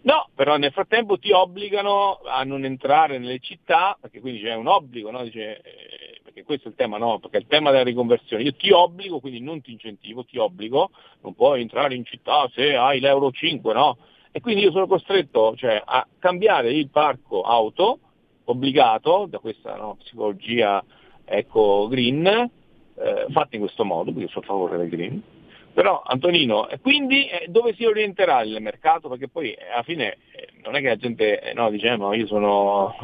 No, però nel frattempo ti obbligano a non entrare nelle città, perché quindi c'è un obbligo, no? Dice, perché questo è il tema, no? Perché è il tema della riconversione. Io ti obbligo, quindi non ti incentivo, ti obbligo, non puoi entrare in città se hai l'euro 5, no? E quindi io sono costretto cioè, a cambiare il parco auto, obbligato da questa no, psicologia ecco, green, eh, fatta in questo modo, perché sono a favore del green. Però Antonino, quindi eh, dove si orienterà il mercato? Perché poi eh, alla fine eh, non è che la gente no, dice "Eh, ma io sono...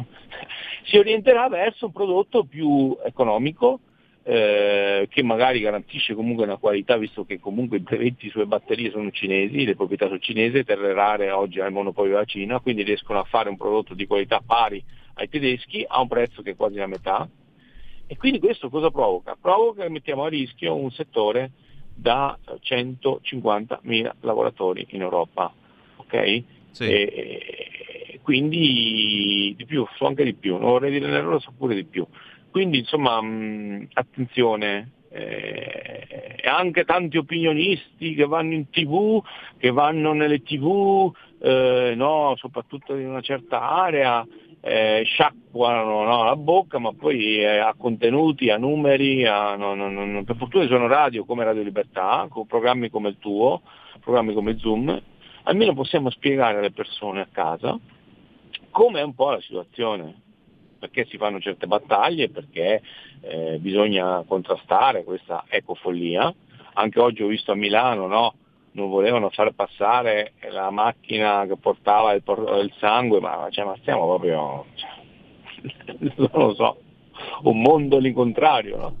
si orienterà verso un prodotto più economico, eh, che magari garantisce comunque una qualità, visto che comunque i brevetti sulle batterie sono cinesi, le proprietà sono cinesi, terre rare oggi ha il monopolio della Cina, quindi riescono a fare un prodotto di qualità pari ai tedeschi a un prezzo che è quasi la metà. E quindi questo cosa provoca? Provoca che mettiamo a rischio un settore da 150.000 lavoratori in Europa. ok? Sì. E quindi di più, so anche di più, non vorrei dire l'errore, so pure di più. Quindi insomma mh, attenzione, eh, e anche tanti opinionisti che vanno in tv, che vanno nelle tv, eh, no, soprattutto in una certa area, eh, sciacquano no, la bocca, ma poi eh, a contenuti, a numeri, a- no, no, per fortuna sono radio come Radio Libertà, con programmi come il tuo, programmi come Zoom, almeno possiamo spiegare alle persone a casa come è un po' la situazione, perché si fanno certe battaglie, perché eh, bisogna contrastare questa ecofollia. Anche oggi ho visto a Milano, no? Non volevano far passare la macchina che portava il, il sangue, ma, cioè, ma stiamo proprio, cioè, non lo so, un mondo all'incontrario. No?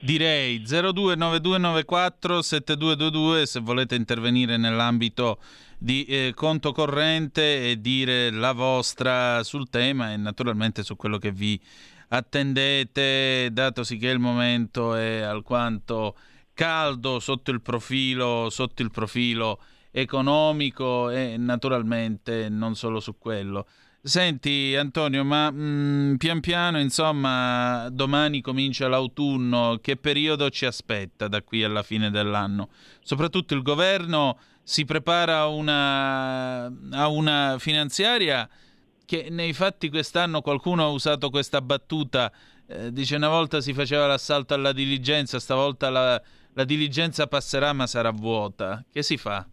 Direi 029294 7222 se volete intervenire nell'ambito di eh, conto corrente e dire la vostra sul tema e naturalmente su quello che vi attendete, datosi che il momento è alquanto caldo sotto il profilo, sotto il profilo economico e naturalmente non solo su quello. Senti Antonio, ma mh, pian piano, insomma, domani comincia l'autunno, che periodo ci aspetta da qui alla fine dell'anno? Soprattutto il governo si prepara una, a una finanziaria che nei fatti quest'anno qualcuno ha usato questa battuta, eh, dice una volta si faceva l'assalto alla diligenza, stavolta la, la diligenza passerà ma sarà vuota. Che si fa?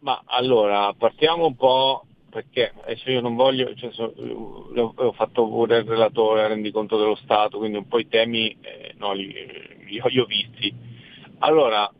Ma allora, partiamo un po' perché adesso io non voglio, cioè, so, ho fatto pure il relatore, rendiconto dello Stato, quindi un po' i temi eh, no, li, li, li ho visti. Allora,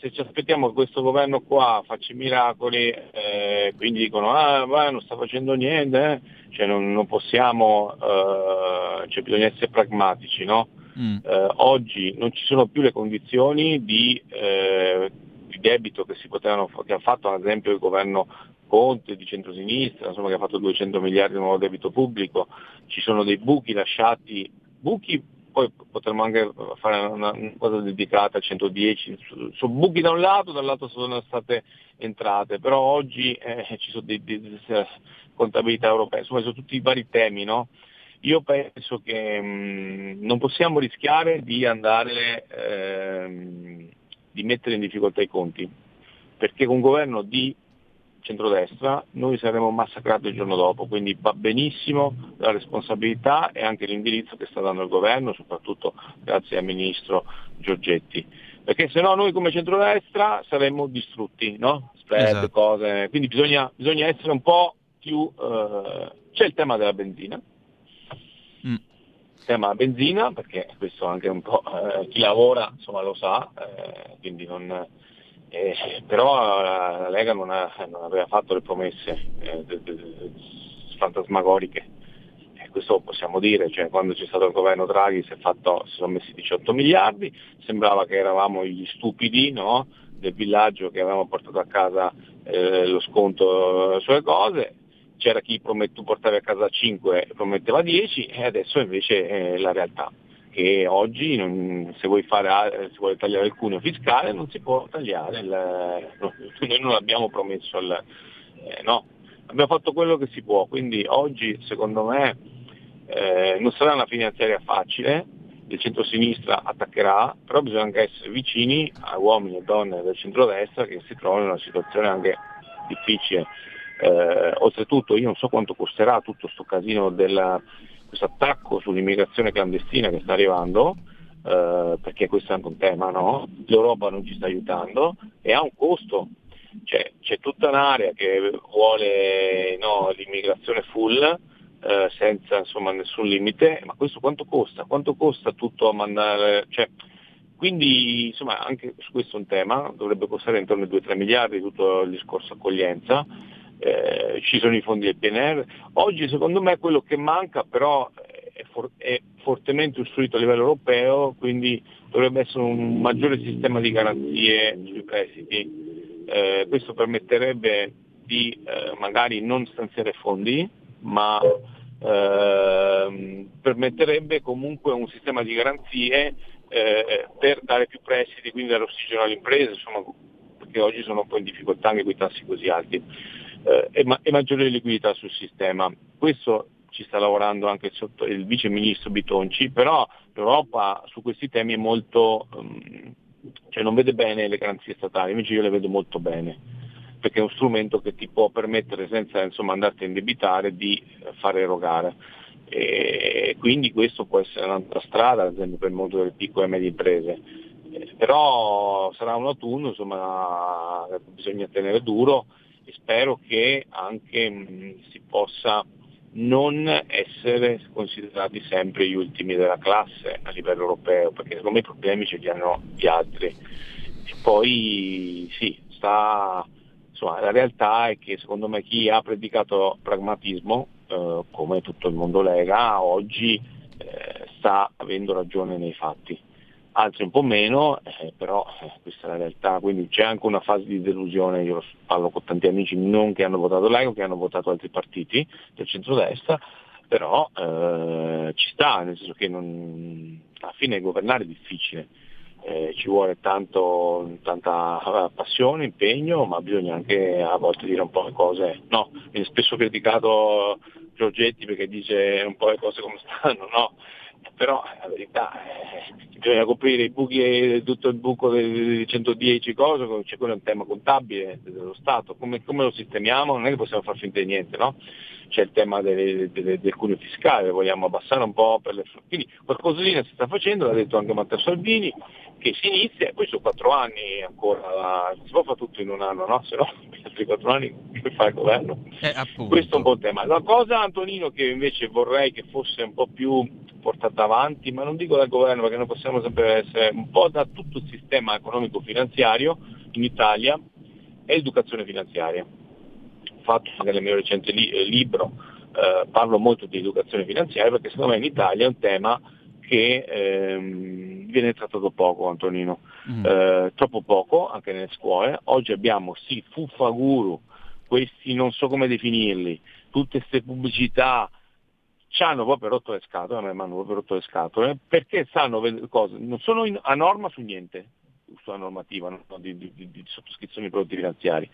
se ci aspettiamo che questo governo qua faccia i miracoli, eh, quindi dicono ah va, non sta facendo niente, eh? cioè non, non possiamo, eh, cioè bisogna essere pragmatici, no? Mm. Eh, oggi non ci sono più le condizioni di, eh, di debito che potevano, che ha fatto ad esempio il governo Conte di centrosinistra, insomma, che ha fatto 200 miliardi di nuovo debito pubblico, ci sono dei buchi lasciati, buchi poi potremmo anche fare una, cosa dedicata a 110, su, buchi da un lato, dall'altro sono state entrate, però oggi eh, ci sono delle contabilità europee, insomma sono tutti i vari temi, no? Io penso che mh, non possiamo rischiare di andare, ehm, di mettere in difficoltà i conti, perché con un governo di centrodestra, noi saremo massacrati il giorno dopo, quindi va benissimo la responsabilità e anche l'indirizzo che sta dando il governo, soprattutto grazie al ministro Giorgetti. Perché se no noi come centrodestra saremmo distrutti, no? Spread, esatto. cose. Quindi bisogna, bisogna, essere un po' più. Eh... c'è il tema della benzina. Il tema della benzina, perché questo anche un po' eh, chi lavora insomma, lo sa, eh, non, eh, però la Lega non, ha, non, aveva fatto le promesse eh, fantasmagoriche, eh, questo possiamo dire, cioè, quando c'è stato il governo Draghi si, fatto, si, sono messi 18 miliardi, sembrava che eravamo gli stupidi no? del villaggio che avevamo portato a casa eh, lo sconto sulle cose, c'era chi promette, portava a casa 5 e prometteva 10 e adesso invece è la realtà che oggi non, se, vuoi fare, se vuoi tagliare il cuneo fiscale non si può tagliare, il, noi non l'abbiamo promesso, il, eh, no, abbiamo fatto quello che si può, quindi oggi secondo me eh, non sarà una finanziaria facile, il centro-sinistra attaccherà, però bisogna anche essere vicini a uomini e donne del centro-destra che si trovano in una situazione anche difficile. Eh, oltretutto io non so quanto costerà tutto questo casino della, questo attacco sull'immigrazione clandestina che sta arrivando, eh, perché questo è anche un tema, no? l'Europa non ci sta aiutando e ha un costo, cioè, c'è tutta un'area che vuole no, l'immigrazione full, eh, senza insomma, nessun limite, ma questo quanto costa? Quanto costa tutto a mandare? Cioè, quindi insomma anche su questo è un tema, dovrebbe costare intorno ai 2-3 miliardi tutto il discorso accoglienza, eh, ci sono i fondi del PNR. Oggi secondo me quello che manca però è, for- è, fortemente usufruito a livello europeo, quindi dovrebbe essere un maggiore sistema di garanzie sui prestiti. Eh, questo permetterebbe di eh, magari non stanziare fondi, ma ehm, permetterebbe comunque un sistema di garanzie eh, per dare più prestiti, quindi dare ossigeno alle imprese, insomma, perché oggi sono un po' in difficoltà anche con i tassi così alti eh, e, ma- e, maggiore liquidità sul sistema. Questo ci sta lavorando anche sotto il vice ministro Bitonci, però l'Europa su questi temi è molto, um, cioè non vede bene le garanzie statali, invece io le vedo molto bene, perché è uno strumento che ti può permettere senza insomma, andarti a indebitare di fare erogare. E quindi questo può essere un'altra strada, ad esempio per il mondo delle piccole e medie imprese. Eh, però sarà un autunno, insomma, bisogna tenere duro e spero che anche mh, si possa non essere considerati sempre gli ultimi della classe a livello europeo, perché secondo me i problemi ce li hanno gli altri. E poi sì, sta, insomma, la realtà è che secondo me chi ha predicato pragmatismo, eh, come tutto il mondo Lega, oggi eh, sta avendo ragione nei fatti altri un po' meno, eh, però eh, questa è la realtà, quindi c'è anche una fase di delusione, io parlo con tanti amici non che hanno votato Lega, che hanno votato altri partiti del centrodestra, però eh, ci sta, nel senso che non, alla fine governare è difficile, eh, ci vuole tanto, tanta eh, passione, impegno, ma bisogna anche a volte dire un po' le cose. No, viene spesso criticato Giorgetti perché dice un po' le cose come stanno, no? Però la verità è bisogna coprire i buchi, tutto il buco dei 110 cose, c'è quello è un tema contabile dello Stato, come, come, lo sistemiamo? Non è che possiamo far finta di niente, no? C'è il tema delle, delle, del cuneo fiscale, vogliamo abbassare un po' per le... Quindi qualcosina si sta facendo, l'ha detto anche Matteo Salvini, che si inizia e poi sono quattro anni ancora, si può fare tutto in un anno, no? Se no, per altri quattro anni che fa il governo. Eh, Questo è un po' il tema. La cosa Antonino che invece vorrei che fosse un po' più portata avanti, ma non dico dal governo perché noi possiamo sempre essere un po' da tutto il sistema economico-finanziario in Italia, è l'educazione finanziaria. Ho fatto anche nel mio recente li- eh, libro, eh, parlo molto di educazione finanziaria perché secondo me in Italia è un tema che ehm, viene trattato poco Antonino, mm. eh, troppo poco anche nelle scuole. Oggi abbiamo sì fuffaguru, questi non so come definirli, tutte queste pubblicità ci hanno proprio rotto le scatole, a me mi hanno proprio rotto le scatole, perché sanno cose, non sono in, a norma su niente, sulla normativa no? di, di, di, di, sottoscrizione di prodotti finanziari.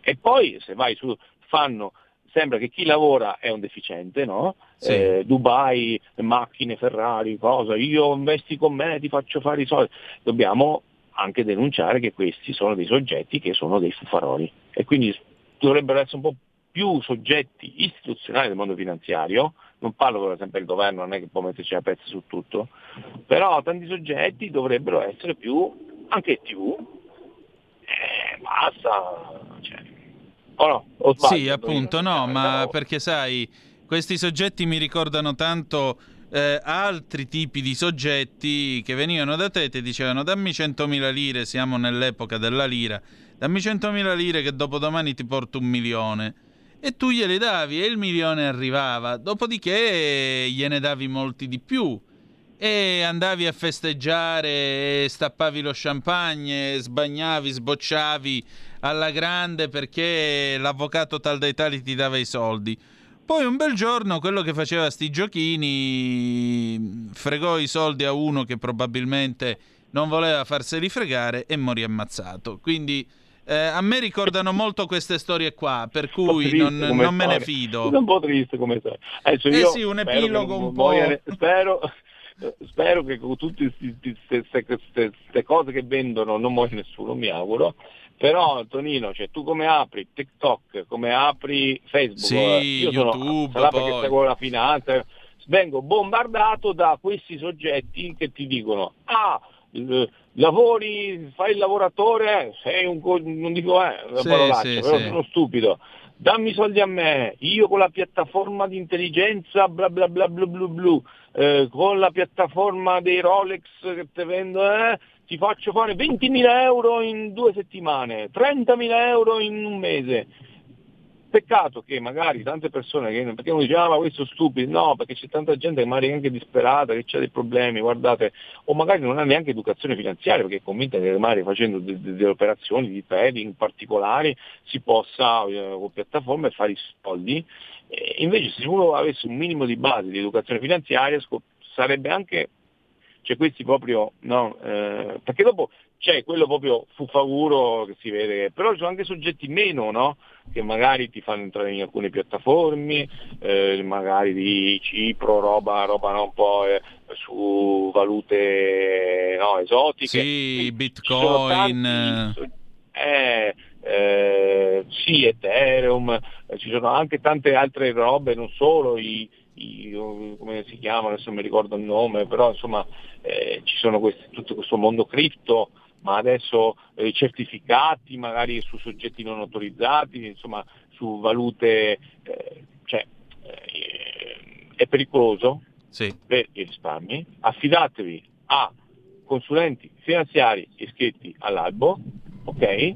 E poi se vai su, fanno sembra che chi lavora è un deficiente, no? Sì. Eh, Dubai, macchine, Ferrari, cosa, io investi con me, ti faccio fare i soldi. Dobbiamo anche denunciare che questi sono dei soggetti che sono dei fufaroli e quindi dovrebbero essere un po' più soggetti istituzionali del mondo finanziario, non parlo per esempio del governo, non è che può metterci la pezza su tutto, però tanti soggetti dovrebbero essere più, anche TV, eh, basta, cioè, o no? O sbaglio, sì, appunto, no, ma perché sai, questi soggetti mi ricordano tanto eh, altri tipi di soggetti che venivano da te e ti dicevano dammi 100.000 lire, siamo nell'epoca della lira, dammi 100.000 lire che dopodomani ti porto un milione. E tu gliele davi e il milione arrivava, dopodiché gliene davi molti di più e andavi a festeggiare, stappavi lo champagne, sbagnavi, sbocciavi alla grande perché l'avvocato tal dei tali ti dava i soldi. Poi un bel giorno quello che faceva sti giochini fregò i soldi a uno che probabilmente non voleva farseli fregare e morì ammazzato. Quindi eh, a me ricordano molto queste storie qua, per cui non, non me ne fido. È un po' triste come sai. Adesso eh sì, un epilogo un po'... Spero, spero che con tutte queste cose che vendono non muore nessuno, mi auguro. Però Tonino, cioè, tu come apri TikTok, come apri Facebook, sì, io YouTube, sono, perché seguo la finanza, vengo bombardato da questi soggetti che ti dicono ah, lavori, fai il lavoratore, sei un non dico eh, una sì, parolaccia, sì, però sì. sono stupido. Dammi i soldi a me, io con la piattaforma di intelligenza bla bla bla bla bla, bla eh, con la piattaforma dei Rolex che ti vendo, eh, ti faccio fare 20.000 euro in due settimane, 30.000 euro in un mese. Peccato che magari tante persone, che, perché uno dice ah ma questo è stupido, no perché c'è tanta gente che magari è anche disperata, che ha dei problemi, guardate, o magari non ha neanche educazione finanziaria perché è convinta che magari facendo de- de- delle operazioni di trading particolari si possa eh, con piattaforme fare i soldi. E invece se uno avesse un minimo di base di educazione finanziaria sarebbe anche cioè questi proprio, no, eh, perché dopo c'è quello proprio fuffaguro che si vede, però ci sono anche soggetti meno, no? Che magari ti fanno entrare in alcune piattaforme, eh, magari di Cipro, roba, roba no, un po' eh, su valute no, esotiche. Sì, Bitcoin. Tanti, eh, eh, sì, Ethereum, eh, ci sono anche tante altre robe, non solo i, i come si chiama, adesso non mi ricordo il nome, però insomma eh, ci sono questi, tutto questo mondo cripto, ma adesso eh, certificati magari su soggetti non autorizzati, insomma su valute, eh, cioè, eh, è pericoloso sì. per i risparmi. Affidatevi a consulenti finanziari iscritti all'albo, ok?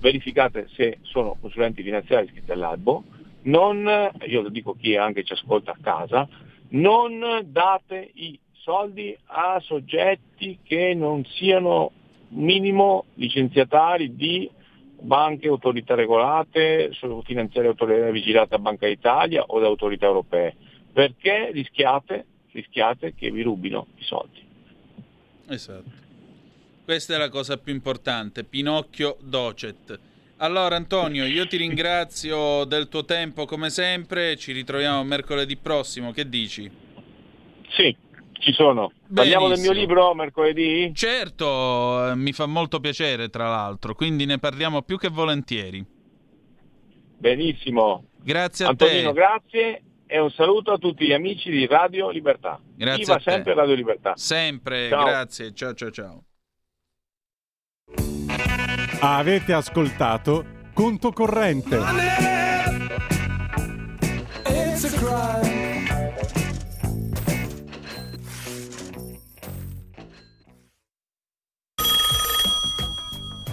Verificate se sono consulenti finanziari iscritti all'albo, non, io lo dico chi anche ci ascolta a casa, non date i soldi a soggetti che non siano minimo licenziatari di banche, autorità regolate, finanziarie autorità vigilate da Banca d'Italia o da autorità europee, perché rischiate, rischiate che vi rubino i soldi. Esatto. Questa è la cosa più importante, Pinocchio Docet. Allora Antonio, io ti ringrazio del tuo tempo come sempre, ci ritroviamo mercoledì prossimo, che dici? Sì, ci sono. Parliamo del mio Benissimo. libro mercoledì? Certo, eh, mi fa molto piacere tra l'altro, quindi ne parliamo più che volentieri. Benissimo. Grazie a Antonino, te. grazie e un saluto a tutti gli amici di Radio Libertà. Grazie Viva a te. sempre Radio Libertà. Sempre, Ciao. grazie, ciao ciao ciao. Avete ascoltato Conto Corrente.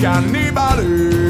Cannibale.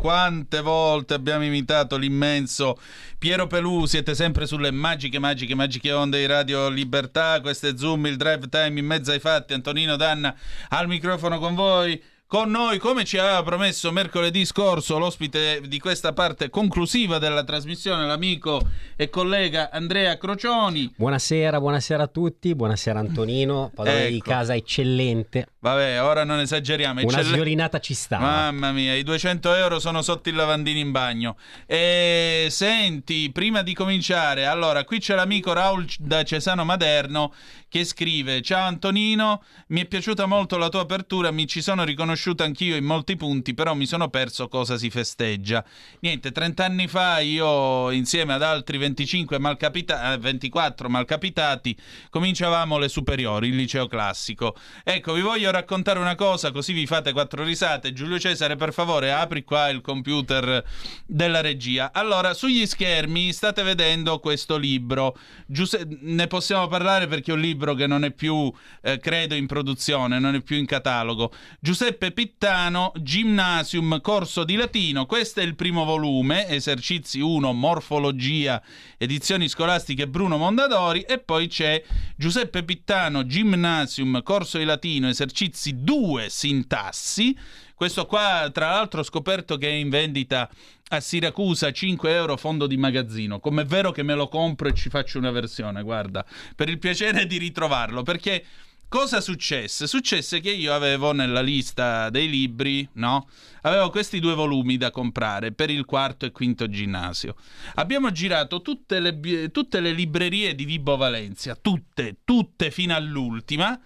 Quante volte abbiamo imitato l'immenso Piero Pelù, siete sempre sulle magiche, magiche, magiche onde di Radio Libertà, questo è Zoom, il drive time in mezzo ai fatti, Antonino Danna al microfono con voi. Con noi, come ci aveva promesso mercoledì scorso, l'ospite di questa parte conclusiva della trasmissione, l'amico e collega Andrea Crocioni. Buonasera, buonasera a tutti, buonasera Antonino, padrone di Ecco. casa eccellente. Vabbè, ora non esageriamo. Una eccelle- sviolinata ci sta. Mamma mia, i 200 euro sono sotto il lavandino in bagno. E senti, prima di cominciare, allora, qui c'è l'amico Raul da Cesano Maderno che scrive: Ciao Antonino, mi è piaciuta molto la tua apertura, mi ci sono riconosciuto anch'io in molti punti, però mi sono perso cosa si festeggia. Niente, 30 anni fa io, insieme ad altri 25 malcapita- eh, 24 malcapitati, cominciavamo le superiori, il liceo classico. Ecco, vi voglio raccontare una cosa, così vi fate quattro risate. Giulio Cesare, per favore, apri qua il computer della regia. Allora, sugli schermi state vedendo questo libro. Giuse- ne possiamo parlare perché è un libro che non è più, eh, credo, in produzione, non è più in catalogo. Giuseppe Pittano, Gymnasium, corso di latino. Questo è il primo volume, esercizi 1, morfologia, edizioni scolastiche Bruno Mondadori. E poi c'è Giuseppe Pittano, Gymnasium, corso di latino, esercizi 2, sintassi. Questo qua, tra l'altro, ho scoperto che è in vendita a Siracusa 5 euro fondo di magazzino. Com'è vero che me lo compro e ci faccio una versione, guarda, per il piacere di ritrovarlo, perché cosa successe? Successe che io avevo nella lista dei libri, no? Avevo questi due volumi da comprare per il quarto e quinto ginnasio. Abbiamo girato tutte le, tutte le librerie di Vibo Valencia, tutte, tutte fino all'ultima,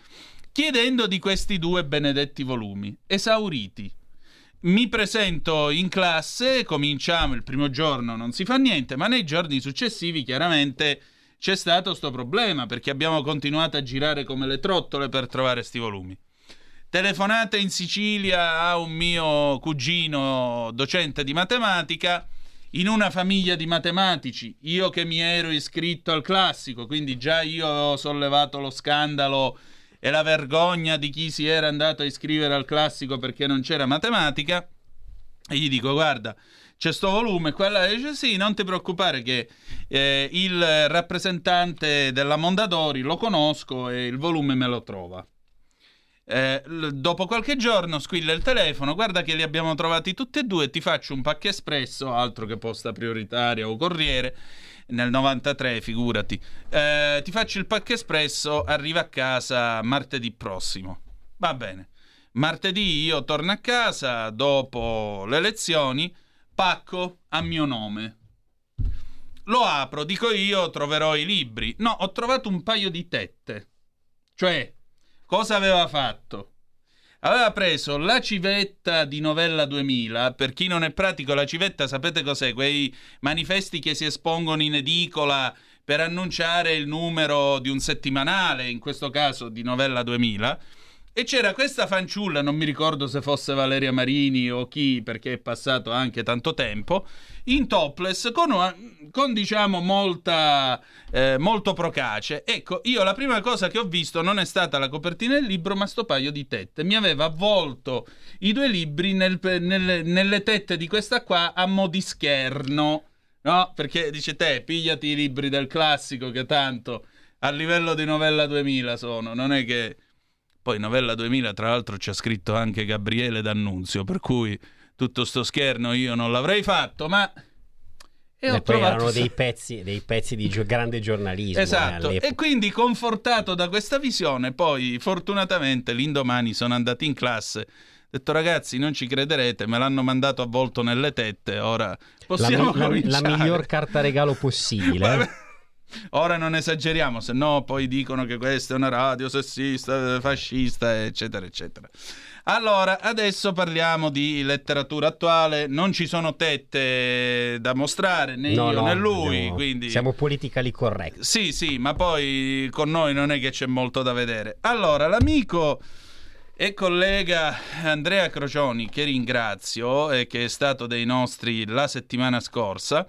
chiedendo di questi due benedetti volumi, esauriti. Mi presento in classe, cominciamo il primo giorno, non si fa niente, ma nei giorni successivi chiaramente c'è stato sto problema perché abbiamo continuato a girare come le trottole per trovare sti volumi. Telefonate in Sicilia a un mio cugino docente di matematica in una famiglia di matematici, io che mi ero iscritto al classico, quindi già io avevo sollevato lo scandalo e la vergogna di chi si era andato a iscrivere al classico perché non c'era matematica. E gli dico, guarda, c'è sto volume, quella dice sì, non ti preoccupare che eh, il rappresentante della Mondadori lo conosco e il volume me lo trova. Eh, l- dopo qualche giorno squilla il telefono, guarda che li abbiamo trovati tutti e due, ti faccio un pacche espresso, altro che posta prioritaria o corriere, nel 93 figurati, Eh, ti faccio il pacche espresso, arriva a casa martedì prossimo. Va bene. Martedì io torno a casa dopo le lezioni, pacco a mio nome. Lo apro, dico io, troverò i libri. No, ho trovato un paio di tette. Cioè, cosa aveva fatto? Aveva preso la civetta di Novella 2000. Per chi non è pratico, la civetta sapete cos'è? Quei manifesti che si espongono in edicola per annunciare il numero di un settimanale, in questo caso di Novella 2000. E c'era questa fanciulla, non mi ricordo se fosse Valeria Marini o chi, perché è passato anche tanto tempo, in topless con, una- con diciamo molta, eh, molto procace. Ecco, io la prima cosa che ho visto non è stata la copertina del libro, ma sto paio di tette. Mi aveva avvolto i due libri nel- nelle, nelle tette di questa qua a mo' di scherno. No, perché dice te, pigliati i libri del classico che tanto a livello di novella 2000 sono, non è che... Poi novella 2000 tra l'altro c'è scritto anche Gabriele D'Annunzio, per cui tutto sto scherno io non l'avrei fatto, ma... E E poi erano dei pezzi, dei pezzi di gio- grande giornalismo. eh, Esatto, all'epoca. e quindi confortato da questa visione, poi fortunatamente l'indomani sono andato in classe. Ho detto ragazzi, non ci crederete, me l'hanno mandato avvolto nelle tette, ora la, possiamo mi- la- la cominciare. miglior carta regalo possibile. eh. Ora non esageriamo, se no poi dicono che questa è una radio sessista, fascista, eccetera, eccetera. Allora, adesso parliamo di letteratura attuale. Non ci sono tette da mostrare, né No, io no, né lui, siamo- quindi... Siamo politically correct. Sì, sì, ma poi con noi non è che c'è molto da vedere. Allora, l'amico e collega Andrea Crocioni, che ringrazio e che è stato dei nostri la settimana scorsa,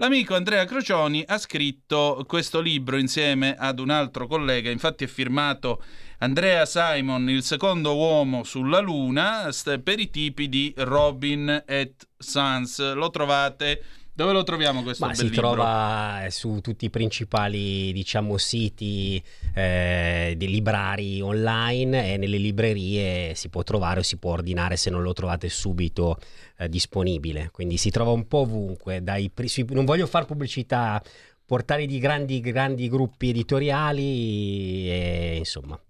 L'amico Andrea Crocioni ha scritto questo libro insieme ad un altro collega, infatti è firmato Andrea Simon, il secondo uomo sulla Luna, per i tipi di Robin et Sons. Lo trovate dove lo troviamo questo Ma si libro? trova eh, su tutti i principali, diciamo, siti eh, di librari online e nelle librerie si può trovare o si può ordinare se non lo trovate subito eh, disponibile. Quindi si trova un po' ovunque. Dai, non voglio fare pubblicità, portali di grandi, grandi gruppi editoriali e insomma.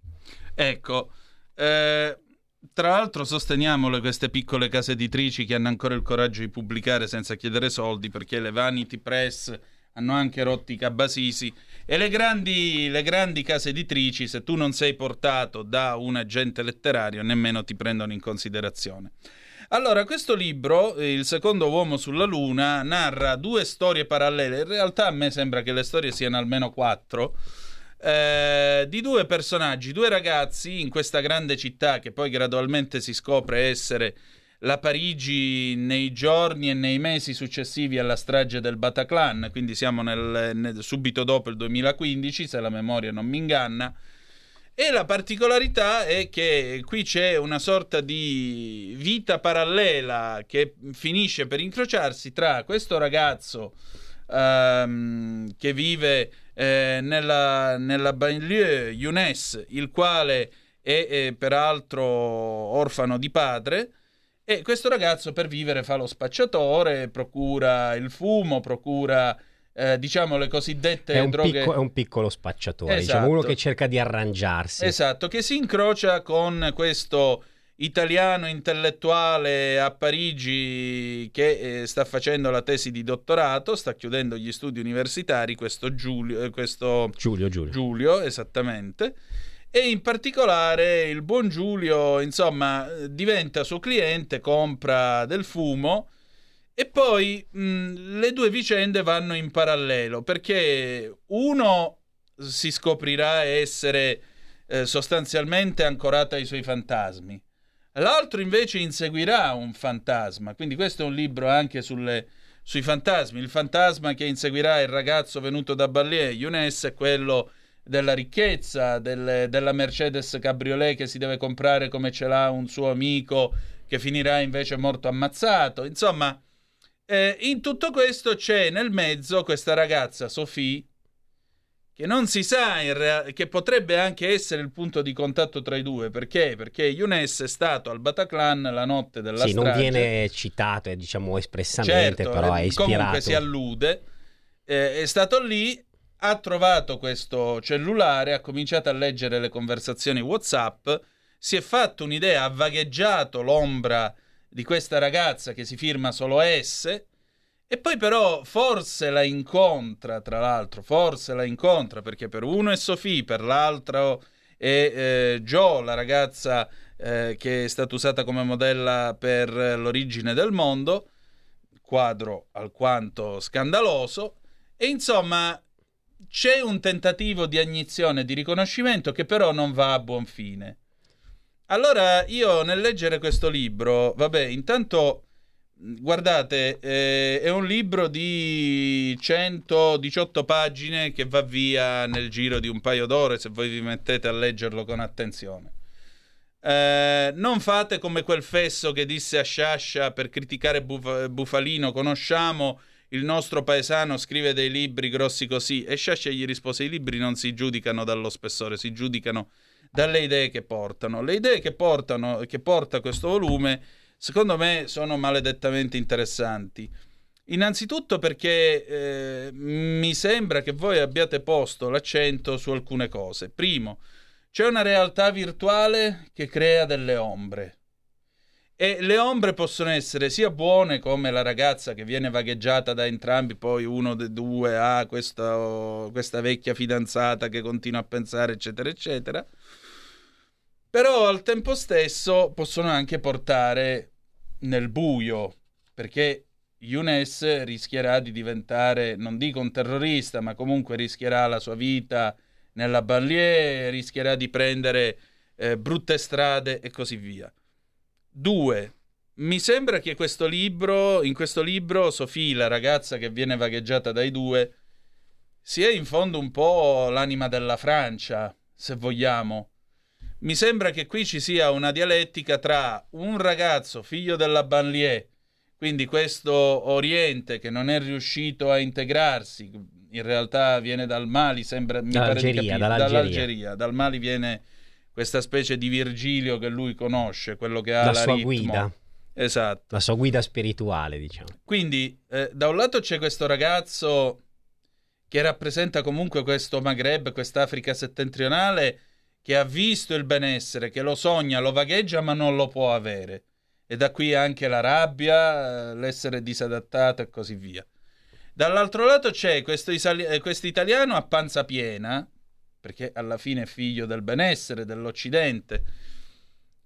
Ecco, eh, tra l'altro sosteniamo le- queste piccole case editrici che hanno ancora il coraggio di pubblicare senza chiedere soldi perché le Vanity Press hanno anche rotti i cabasisi e le grandi, le grandi case editrici se tu non sei portato da un agente letterario nemmeno ti prendono in considerazione. Allora, questo libro, eh, Il secondo uomo sulla Luna, narra due storie parallele. In realtà a me sembra che le storie siano almeno quattro. Eh, di due personaggi, due ragazzi in questa grande città che poi gradualmente si scopre essere la Parigi nei giorni e nei mesi successivi alla strage del Bataclan, quindi siamo nel- nel- subito dopo il 2015, se la memoria non mi inganna. E la particolarità è che qui c'è una sorta di vita parallela che finisce per incrociarsi tra questo ragazzo ehm, che vive eh, nella, nella banlieue Younes, il quale è, eh, peraltro orfano di padre, e questo ragazzo per vivere fa lo spacciatore, procura il fumo, procura eh, diciamo le cosiddette È droghe. picco- è un piccolo spacciatore, Esatto. diciamo uno che cerca di arrangiarsi. Esatto, che si incrocia con questo italiano intellettuale a Parigi che eh, sta facendo la tesi di dottorato, sta chiudendo gli studi universitari, questo Giulio, eh, questo Giulio, Giulio. Giulio, esattamente. E in particolare il buon Giulio, insomma, eh, diventa suo cliente, compra del fumo e poi mh, le due vicende vanno in parallelo perché uno si scoprirà essere eh, sostanzialmente ancorato ai suoi fantasmi, l'altro invece inseguirà un fantasma. Quindi questo è un libro anche sulle- sui fantasmi. Il fantasma che inseguirà il ragazzo venuto da Ballier, Younes, è quello della ricchezza, del- della Mercedes Cabriolet che si deve comprare come ce l'ha un suo amico che finirà invece morto ammazzato. Insomma, eh, in tutto questo c'è nel mezzo questa ragazza, Sophie, che non si sa in rea- che potrebbe anche essere il punto di contatto tra i due. Perché? Perché Younes è stato al Bataclan la notte della Sì, non strage. viene citato, eh, diciamo espressamente, Certo, però è eh, ispirato. Comunque si allude. Eh, è stato lì, ha trovato questo cellulare, ha cominciato a leggere le conversazioni WhatsApp, si è fatto un'idea, ha vagheggiato l'ombra di questa ragazza che si firma solo S. E poi però forse la incontra, tra l'altro, forse la incontra perché per uno è Sophie, per l'altro è eh, Joe, la ragazza eh, che è stata usata come modella per l'origine del mondo, quadro alquanto scandaloso, e insomma c'è un tentativo di agnizione di riconoscimento che però non va a buon fine. Allora io nel leggere questo libro, vabbè, intanto guardate, eh, è un libro di 118 pagine che va via nel giro di un paio d'ore se voi vi mettete a leggerlo con attenzione. Eh, non fate come quel fesso che disse a Sciascia per criticare Buf- Bufalino, conosciamo il nostro paesano, scrive dei libri grossi così e Sciascia gli rispose i libri non si giudicano dallo spessore, si giudicano dalle idee che portano. Le idee che, portano, che porta questo volume secondo me sono maledettamente interessanti. Innanzitutto perché eh, mi sembra che voi abbiate posto l'accento su alcune cose. Primo, c'è una realtà virtuale che crea delle ombre. E le ombre possono essere sia buone come la ragazza che viene vagheggiata da entrambi, poi uno dei due ha questa, questa vecchia fidanzata che continua a pensare, eccetera, eccetera. Però al tempo stesso possono anche portare nel buio, perché Younes rischierà di diventare, non dico un terrorista, ma comunque rischierà la sua vita nella banlieue, rischierà di prendere eh, brutte strade e così via. Due, mi sembra che questo libro, in questo libro, Sofì, la ragazza che viene vagheggiata dai due, sia in fondo un po' l'anima della Francia, se vogliamo. Mi sembra che qui ci sia una dialettica tra un ragazzo figlio della banlieue, quindi questo Oriente che non è riuscito a integrarsi, in realtà viene dal Mali, sembra mi Dall'Algeria, capire, dall'Algeria. dall'Algeria. Dal Mali viene questa specie di Virgilio che lui conosce, quello che ha La la sua ritmo. guida. Esatto. La sua guida spirituale, diciamo. Quindi, eh, da un lato c'è questo ragazzo che rappresenta comunque questo Maghreb, quest'Africa settentrionale, che ha visto il benessere, che lo sogna, lo vagheggia, ma non lo può avere. E da qui anche la rabbia, eh, l'essere disadattato e così via. Dall'altro lato c'è questo, isali- eh, italiano a panza piena, perché alla fine è figlio del benessere, dell'Occidente,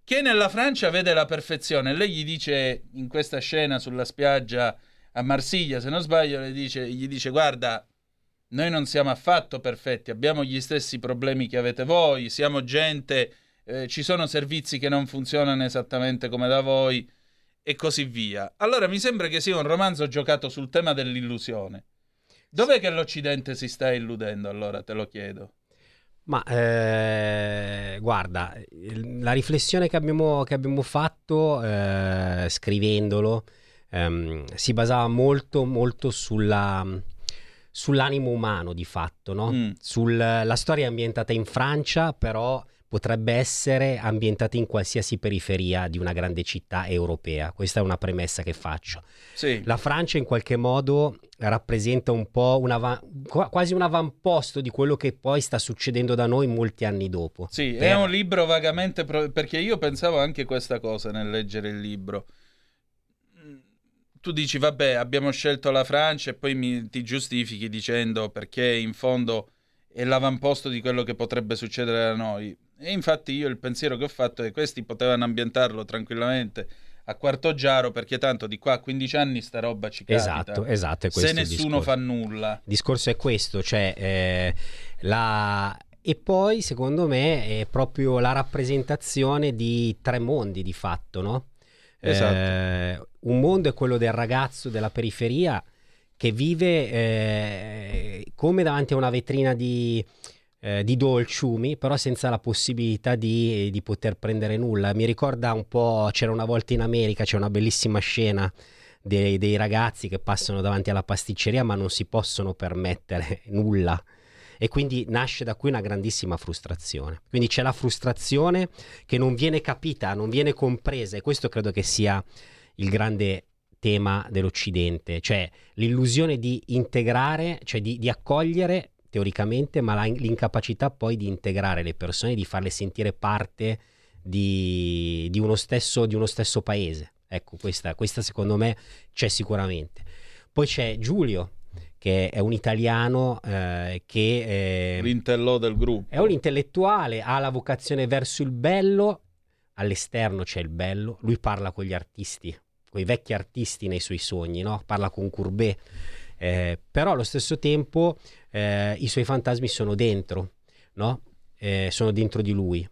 che nella Francia vede la perfezione. Lei gli dice in questa scena sulla spiaggia a Marsiglia, se non sbaglio, dice- gli dice guarda, noi non siamo affatto perfetti, abbiamo gli stessi problemi che avete voi, siamo gente, eh, ci sono servizi che non funzionano esattamente come da voi e così via. Allora mi sembra che sia un romanzo giocato sul tema dell'illusione. Dov'è che l'Occidente si sta illudendo? Allora te lo chiedo. Ma eh, guarda, la riflessione che abbiamo, che abbiamo fatto eh, scrivendolo ehm, si basava molto, molto sulla, sull'animo umano di fatto, no? Mm. Sul- la storia è ambientata in Francia, però potrebbe essere ambientata in qualsiasi periferia di una grande città europea. Questa è una premessa che faccio. Sì. La Francia in qualche modo rappresenta un po' un qua- quasi un avamposto di quello che poi sta succedendo da noi molti anni dopo. Sì, Per- è un libro vagamente... pro- perché io pensavo anche questa cosa nel leggere il libro. Tu dici, vabbè, abbiamo scelto la Francia e poi mi- ti giustifichi dicendo perché in fondo è l'avamposto di quello che potrebbe succedere a noi. E infatti io il pensiero che ho fatto è che questi potevano ambientarlo tranquillamente a Quarto Giaro perché tanto di qua a 15 anni sta roba ci capita. Esatto, esatto, Se nessuno fa nulla. Il discorso è questo, cioè eh, la... E poi, secondo me, è proprio la rappresentazione di tre mondi di fatto, no? Esatto. Eh, un mondo è quello del ragazzo della periferia che vive eh, come davanti a una vetrina di, eh, di dolciumi, però senza la possibilità di, di poter prendere nulla. Mi ricorda un po', c'era una volta in America, c'è una bellissima scena dei, dei ragazzi che passano davanti alla pasticceria ma non si possono permettere nulla. E quindi nasce da qui una grandissima frustrazione. Quindi c'è la frustrazione che non viene capita, non viene compresa, e questo credo che sia il grande tema dell'Occidente, cioè l'illusione di integrare, cioè di, di accogliere teoricamente, ma la- l'incapacità poi di integrare le persone, di farle sentire parte di, di uno, stesso, di uno stesso paese. Ecco, questa, questa secondo me c'è sicuramente. Poi c'è Giulio, che è un italiano eh, che... eh, L'intellò del gruppo. è un intellettuale, ha la vocazione verso il bello, all'esterno c'è il bello, lui parla con gli artisti, con i vecchi artisti nei suoi sogni, no? parla con Courbet, eh, però allo stesso tempo eh, i suoi fantasmi sono dentro, no? Eh, sono dentro di lui.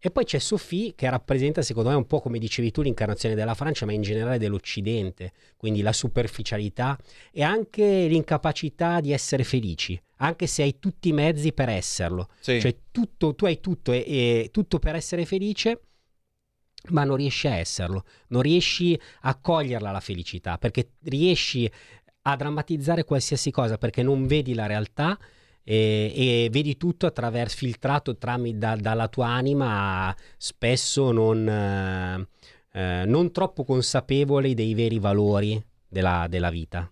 E poi c'è Sophie che rappresenta, secondo me, un po' come dicevi tu, l'incarnazione della Francia, ma in generale dell'Occidente, quindi la superficialità e anche l'incapacità di essere felici, anche se hai tutti i mezzi per esserlo. Sì. Cioè tutto, tu hai tutto e, e tutto per essere felice, ma non riesci a esserlo, non riesci a coglierla la felicità, perché riesci a drammatizzare qualsiasi cosa, perché non vedi la realtà e, e vedi tutto attraverso filtrato tramite da- dalla tua anima spesso non, eh, eh, non troppo consapevole dei veri valori della, della vita.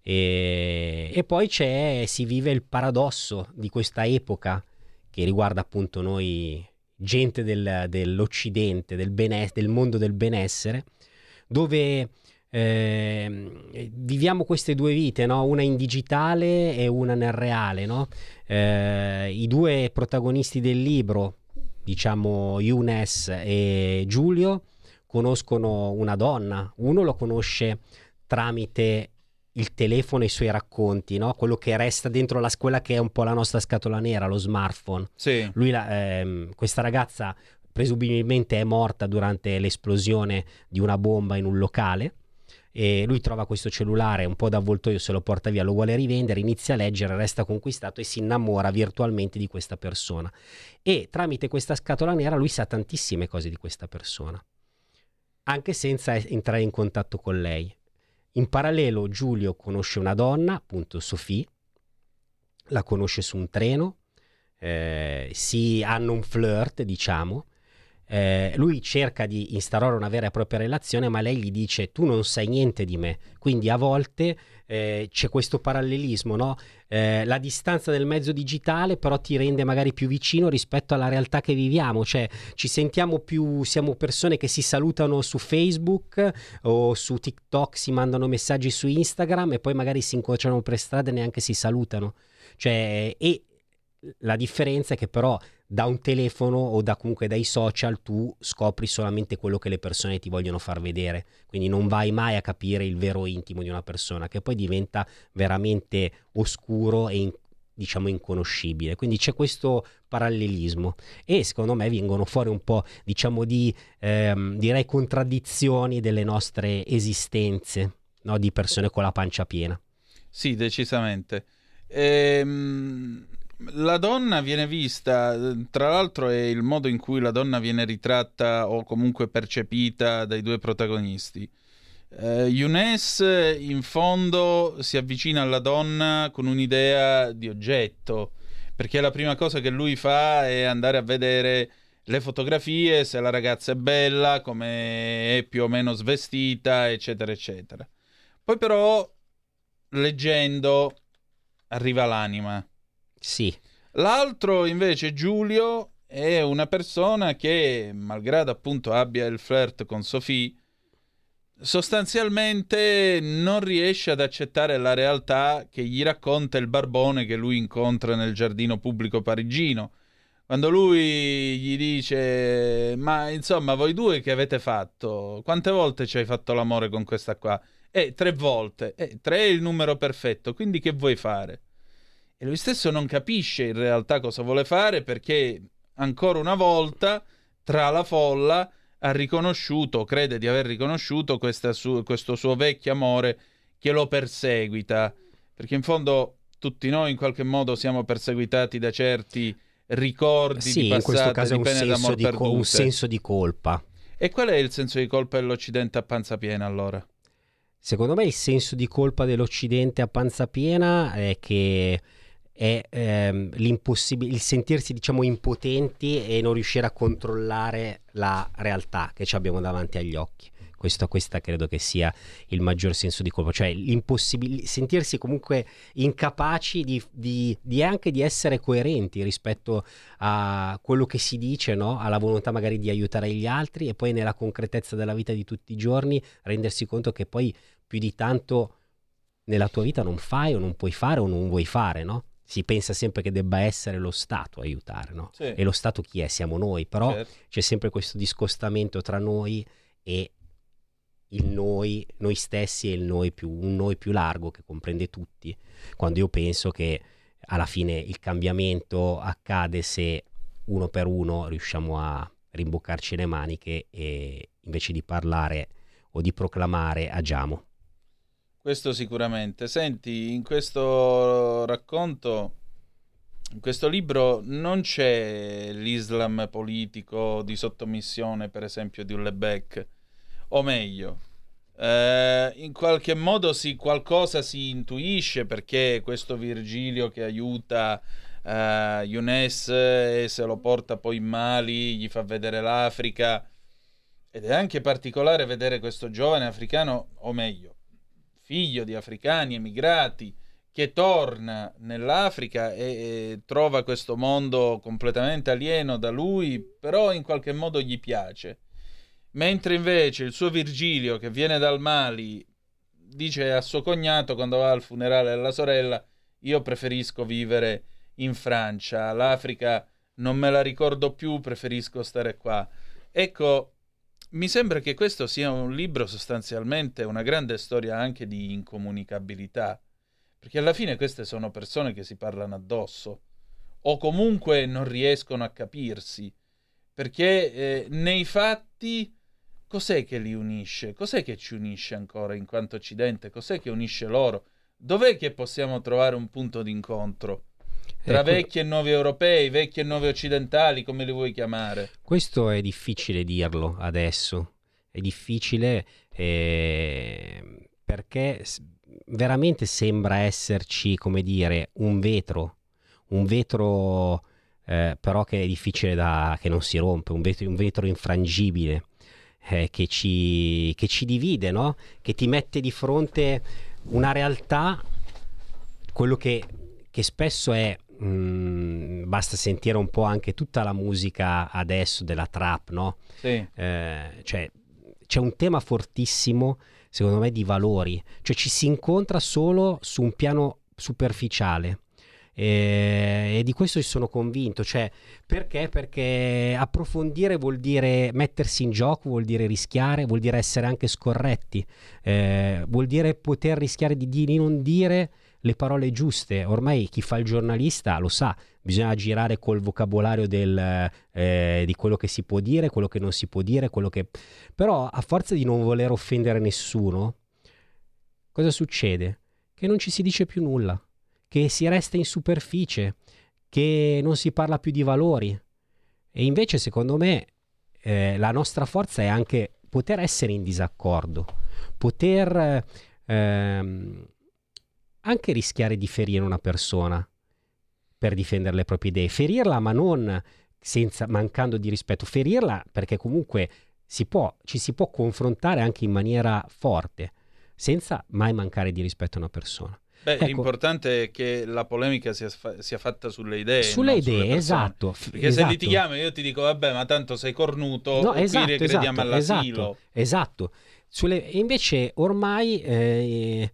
E, e poi si vive il paradosso di questa epoca che riguarda appunto noi, gente del- dell'Occidente, del, bene- del mondo del benessere, dove ehm, viviamo queste due vite, no? una in digitale e una nel reale. no? Eh, I due protagonisti del libro, diciamo Younes e Giulio, conoscono una donna, uno lo conosce tramite il telefono e i suoi racconti, no? quello che resta dentro la, quella che è un po' la nostra scatola nera, lo smartphone. Sì. Lui, la- ehm, questa ragazza presumibilmente è morta durante l'esplosione di una bomba in un locale. E lui trova questo cellulare un po' da avvoltoio, se lo porta via, lo vuole rivendere, inizia a leggere, resta conquistato e si innamora virtualmente di questa persona. E tramite questa scatola nera lui sa tantissime cose di questa persona, anche senza entrare in contatto con lei. In parallelo Giulio conosce una donna, appunto Sophie, la conosce su un treno, eh, si hanno un flirt, diciamo. Eh, lui cerca di instaurare una vera e propria relazione, ma lei gli dice: Tu non sai niente di me. Quindi a volte eh, c'è questo parallelismo, no? Eh, la distanza del mezzo digitale, però ti rende magari più vicino rispetto alla realtà che viviamo. Cioè, ci sentiamo più, siamo persone che si salutano su Facebook o su TikTok, si mandano messaggi su Instagram e poi magari si incrociano per strada e neanche si salutano. Cioè, e la differenza è che però da un telefono o da comunque dai social tu scopri solamente quello che le persone ti vogliono far vedere, quindi non vai mai a capire il vero intimo di una persona che poi diventa veramente oscuro e in- diciamo inconoscibile. Quindi c'è questo parallelismo e secondo me vengono fuori un po' diciamo di ehm, direi contraddizioni delle nostre esistenze, no? di persone con la pancia piena. Sì, decisamente. Ehm, la donna viene vista, tra l'altro è il modo in cui la donna viene ritratta o comunque percepita dai due protagonisti. Eh, Younes in fondo si avvicina alla donna con un'idea di oggetto, perché la prima cosa che lui fa è andare a vedere le fotografie, se la ragazza è bella, come è più o meno svestita, eccetera, eccetera. Poi però, leggendo, arriva l'anima. Sì. L'altro invece, Giulio, è una persona che, malgrado appunto abbia il flirt con Sophie, sostanzialmente non riesce ad accettare la realtà che gli racconta il barbone che lui incontra nel giardino pubblico parigino. Quando lui gli dice: Ma insomma, voi due che avete fatto? Quante volte ci hai fatto l'amore con questa qua? Eh, tre volte. Eh, tre è il numero perfetto, quindi che vuoi fare? E lui stesso non capisce in realtà cosa vuole fare perché ancora una volta tra la folla ha riconosciuto, crede di aver riconosciuto su- questo suo vecchio amore che lo perseguita. Perché in fondo tutti noi in qualche modo siamo perseguitati da certi ricordi Sì, di in questo passate, caso di un pene senso d'amor di, co- un senso di colpa. E qual è il senso di colpa dell'Occidente a panza piena allora? Secondo me il senso di colpa dell'Occidente a panza piena è che è ehm, il sentirsi diciamo impotenti e non riuscire a controllare la realtà che ci abbiamo davanti agli occhi. Questo, questa credo che sia il maggior senso di colpa, cioè sentirsi comunque incapaci di, di- di anche di essere coerenti rispetto a quello che si dice, no? alla volontà magari di aiutare gli altri e poi nella concretezza della vita di tutti i giorni rendersi conto che poi più di tanto nella tua vita non fai o non puoi fare o non vuoi fare, no? Si pensa sempre che debba essere lo Stato a aiutare, no? Sì. E lo Stato chi è? Siamo noi, però Certo. c'è sempre questo discostamento tra noi e il noi, noi stessi e il noi più, un noi più largo che comprende tutti. Quando io penso che alla fine il cambiamento accade se uno per uno riusciamo a rimboccarci le maniche e invece di parlare o di proclamare agiamo. Questo sicuramente. Senti, in questo racconto, in questo libro non c'è l'Islam politico di sottomissione, per esempio, di Ullebeck, o meglio, eh, in qualche modo si, qualcosa si intuisce perché questo Virgilio che aiuta eh, Younes e se lo porta poi in Mali, gli fa vedere l'Africa. Ed è anche particolare vedere questo giovane africano, o meglio, figlio di africani emigrati, che torna nell'Africa e, e trova questo mondo completamente alieno da lui, però in qualche modo gli piace. Mentre invece il suo Virgilio, che viene dal Mali, dice a suo cognato quando va al funerale della sorella: Io preferisco vivere in Francia, l'Africa non me la ricordo più, preferisco stare qua. Ecco, mi sembra che questo sia un libro sostanzialmente una grande storia anche di incomunicabilità, perché alla fine queste sono persone che si parlano addosso o comunque non riescono a capirsi, perché eh, nei fatti cos'è che li unisce? Cos'è che ci unisce ancora in quanto Occidente? Cos'è che unisce loro? Dov'è che possiamo trovare un punto d'incontro? Tra Ecco. vecchi e nuovi europei, vecchi e nuovi occidentali, come li vuoi chiamare? Questo è difficile dirlo adesso, è difficile eh, perché veramente sembra esserci, come dire, un vetro, un vetro eh, però che è difficile da, che non si rompe, un vetro, un vetro infrangibile eh, che, ci, che ci divide, no? che ti mette di fronte una realtà, quello che, che spesso è, mm, basta sentire un po' anche tutta la musica adesso della trap, no? Sì. Eh, cioè, c'è un tema fortissimo, secondo me, di valori, cioè ci si incontra solo su un piano superficiale. E, e di questo ci sono convinto, cioè perché? Perché approfondire vuol dire mettersi in gioco, vuol dire rischiare, vuol dire essere anche scorretti, eh, vuol dire poter rischiare di, di non dire le parole giuste. Ormai chi fa il giornalista lo sa, bisogna girare col vocabolario del, eh, di quello che si può dire, quello che non si può dire, quello che... Però a forza di non voler offendere nessuno, cosa succede? Che non ci si dice più nulla, che si resta in superficie, che non si parla più di valori. E invece, secondo me, eh, la nostra forza è anche poter essere in disaccordo, poter ehm, anche rischiare di ferire una persona per difendere le proprie idee, ferirla ma non senza, mancando di rispetto, ferirla perché comunque si può, ci si può confrontare anche in maniera forte, senza mai mancare di rispetto a una persona. Beh, Ecco. l'importante è che la polemica sia, sia fatta sulle idee. Sulle idee, sulle esatto, Perché esatto. se litighiamo io ti dico, vabbè, ma tanto sei cornuto, No, qui esatto, ricrediamo esatto, all'asilo. esatto, esatto. Sulle- invece ormai eh,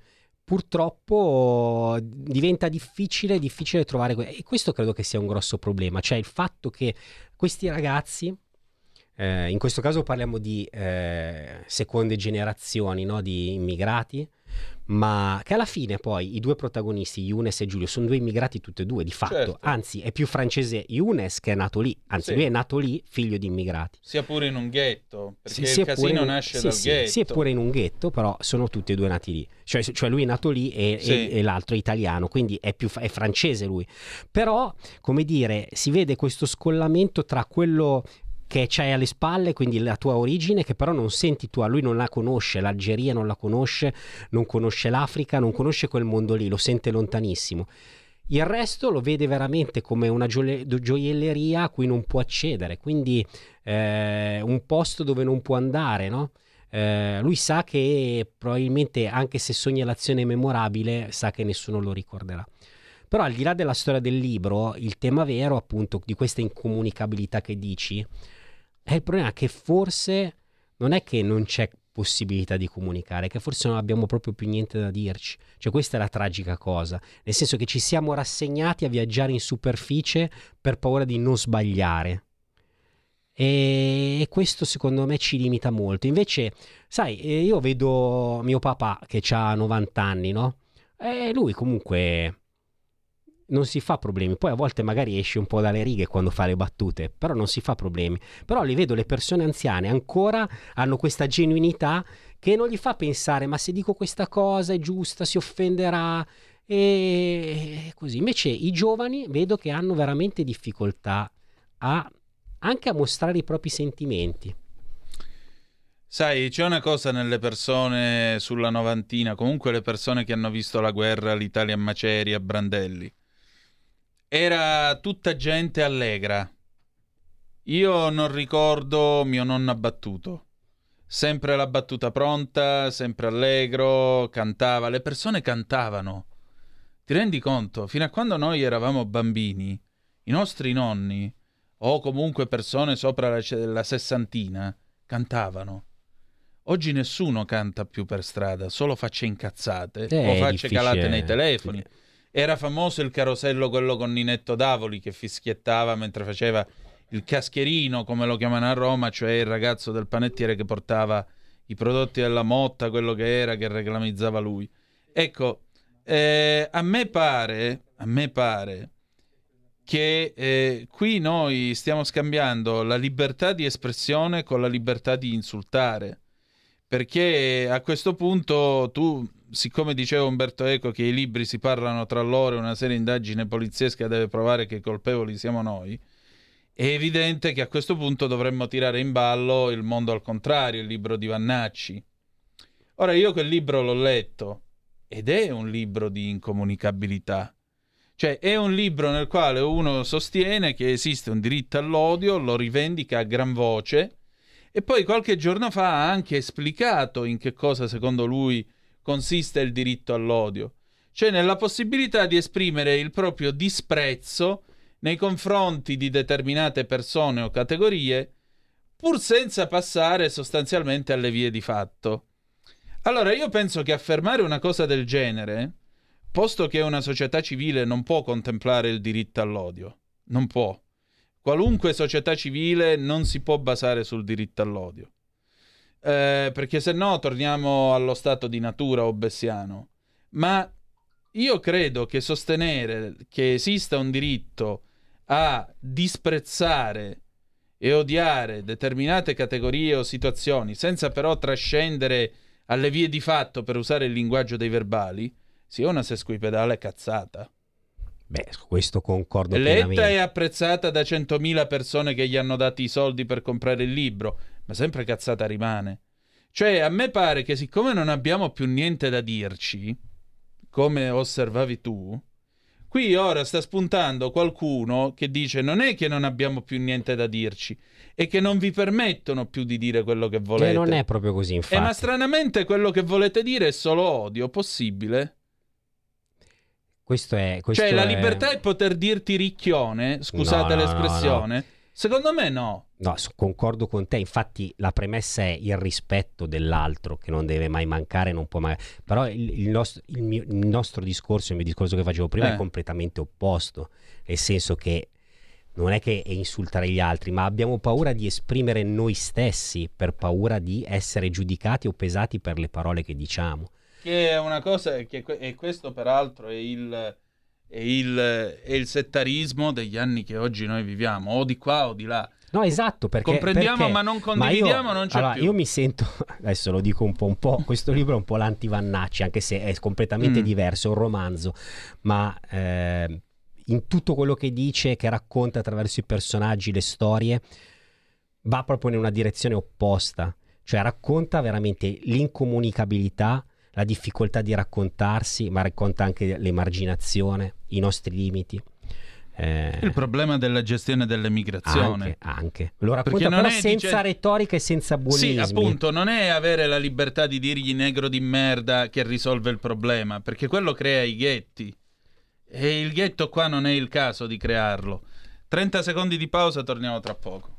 purtroppo diventa difficile, difficile trovare que- e questo credo che sia un grosso problema, cioè il fatto che questi ragazzi eh, in questo caso parliamo di eh, seconde generazioni no, di immigrati, ma che alla fine poi i due protagonisti, Younes e Giulio, sono due immigrati tutti e due, di fatto. Certo. Anzi, è più francese Younes che è nato lì, anzi Sì. lui è nato lì, figlio di immigrati. Sia pure in un ghetto, perché Sì, il sia casino in- nasce sì, dal sì, ghetto. Sì, è pure in un ghetto, però sono tutti e due nati lì. Cioè, cioè lui è nato lì e, e- e l'altro è italiano, quindi è, più, è francese lui. Però, come dire, si vede questo scollamento tra quello che c'hai alle spalle, quindi la tua origine, che però non senti tu, a lui non la conosce, l'Algeria non la conosce, non conosce l'Africa, non conosce quel mondo lì, lo sente lontanissimo. Il resto lo vede veramente come una gioielleria a cui non può accedere, quindi eh, un posto dove non può andare, no? Eh, lui sa che probabilmente anche se sogna l'azione memorabile, sa che nessuno lo ricorderà. Però al di là della storia del libro, il tema vero appunto di questa incomunicabilità che dici, è il problema che forse non è che non c'è possibilità di comunicare, è che forse non abbiamo proprio più niente da dirci. Cioè questa è la tragica cosa, nel senso che ci siamo rassegnati a viaggiare in superficie per paura di non sbagliare. E e questo secondo me ci limita molto. Invece, sai, eh, io vedo mio papà che ha 90 anni, no? E lui comunque non si fa problemi. Poi a volte magari esce un po' dalle righe quando fa le battute, però non si fa problemi. Però li vedo le persone anziane ancora hanno questa genuinità che non gli fa pensare ma se dico questa cosa è giusta, si offenderà e così. Invece i giovani vedo che hanno veramente difficoltà a anche a mostrare i propri sentimenti. Sai, c'è una cosa nelle persone sulla novantina, comunque le persone che hanno visto la guerra, l'Italia a macerie, a Brandelli. Era tutta gente allegra. Io non ricordo mio nonno abbattuto. Sempre la battuta pronta, sempre allegro, cantava. Le persone cantavano. Ti rendi conto? Fino a quando noi eravamo bambini, i nostri nonni, o comunque persone sopra la, la sessantina, cantavano. Oggi nessuno canta più per strada, solo facce incazzate Eh, o facce difficile. calate nei telefoni. Era famoso il carosello quello con Ninetto Davoli che fischiettava mentre faceva il caschierino, come lo chiamano a Roma, cioè il ragazzo del panettiere che portava i prodotti della motta, quello che era, che reclamizzava lui. Ecco, eh, a me pare, a me pare che eh, qui noi stiamo scambiando la libertà di espressione con la libertà di insultare. Perché a questo punto tu, siccome diceva Umberto Eco che i libri si parlano tra loro e una serie di indagini poliziesca deve provare che i colpevoli siamo noi, è evidente che a questo punto dovremmo tirare in ballo il mondo al contrario, il libro di Vannacci. Ora io quel libro l'ho letto ed è un libro di incomunicabilità. Cioè è un libro nel quale uno sostiene che esiste un diritto all'odio, lo rivendica a gran voce e poi qualche giorno fa ha anche esplicato in che cosa secondo lui consiste il diritto all'odio, cioè nella possibilità di esprimere il proprio disprezzo nei confronti di determinate persone o categorie, pur senza passare sostanzialmente alle vie di fatto. Allora io penso che affermare una cosa del genere, posto che una società civile non può contemplare il diritto all'odio, non può. Qualunque società civile non si può basare sul diritto all'odio. Eh, perché se no torniamo allo stato di natura obessiano. Ma io credo che sostenere che esista un diritto a disprezzare e odiare determinate categorie o situazioni, senza però trascendere alle vie di fatto per usare il linguaggio dei verbali, sia una sesquipedale cazzata. Beh, questo concordo Letta pienamente. è apprezzata da 100.000 persone che gli hanno dato i soldi per comprare il libro, ma sempre cazzata rimane. Cioè, a me pare che siccome non abbiamo più niente da dirci, come osservavi tu, qui ora sta spuntando qualcuno che dice non è che non abbiamo più niente da dirci, è che non vi permettono più di dire quello che volete. Che non è proprio così, infatti. Eh, ma stranamente quello che volete dire è solo odio, possibile? Questo è... questo cioè, la libertà è poter dirti ricchione, scusate No, no, no, l'espressione. Secondo me no. No, concordo con te. Infatti, la premessa è il rispetto dell'altro, che non deve mai mancare, non può mai. Però il, il nostro, il mio- il nostro discorso, il mio discorso che facevo prima, Eh. è completamente opposto. Nel senso che non è che è insultare gli altri, ma abbiamo paura di esprimere noi stessi per paura di essere giudicati o pesati per le parole che diciamo. Che è una cosa, che e questo peraltro è il, è, il, è il settarismo degli anni che oggi noi viviamo, o di qua o di là. No, esatto, perché Comprendiamo, perché- ma non io- condividiamo, non c'è allora, più. Io mi sento, adesso lo dico un po', un po', questo libro è un po' l'anti-Vannacci, anche se è completamente Mm. diverso, è un romanzo, ma eh, in tutto quello che dice, che racconta attraverso i personaggi, le storie, va proprio in una direzione opposta, cioè racconta veramente l'incomunicabilità, la difficoltà di raccontarsi, ma racconta anche l'emarginazione, i nostri limiti. Eh, Il problema della gestione dell'emigrazione. anche, anche. Lo racconta però è, senza dice- retorica e senza buonismi. Sì, appunto, non è avere la libertà di dirgli negro di merda che risolve il problema, perché quello crea i ghetti. E il ghetto qua non è il caso di crearlo. 30 secondi di pausa, torniamo tra poco.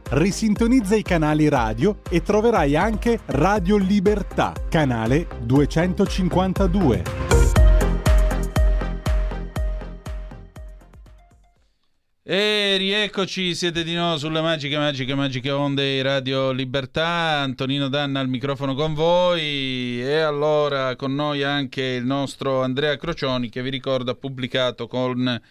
Risintonizza i canali radio e troverai anche Radio Libertà, canale 252. E rieccoci, siete di nuovo sulle magiche, magiche, magiche onde di Radio Libertà. Antonino Danna al microfono con voi. E allora con noi anche il nostro Andrea Crocioni, che vi ricordo ha pubblicato con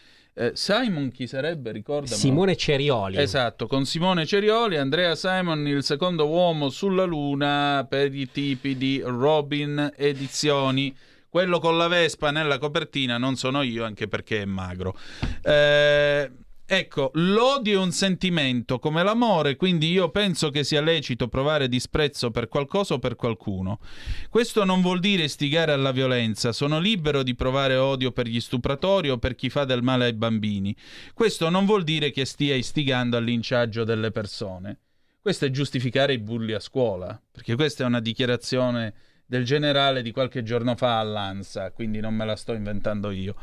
eh, Simon, chi sarebbe? Ricorda? Simone Cerioli. Esatto, con Simone Cerioli, Andrea Simon, il secondo uomo sulla Luna per i tipi di Robin Edizioni. Quello con la Vespa nella copertina non sono io, anche perché è magro. Eh, ecco, l'odio è un sentimento come l'amore, quindi io penso che sia lecito provare disprezzo per qualcosa o per qualcuno. Questo non vuol dire istigare alla violenza, sono libero di provare odio per gli stupratori o per chi fa del male ai bambini. Questo non vuol dire che stia istigando al linciaggio delle persone. Questo è giustificare i bulli a scuola, perché questa è una dichiarazione del generale di qualche giorno fa all'ANSA, quindi non me la sto inventando io.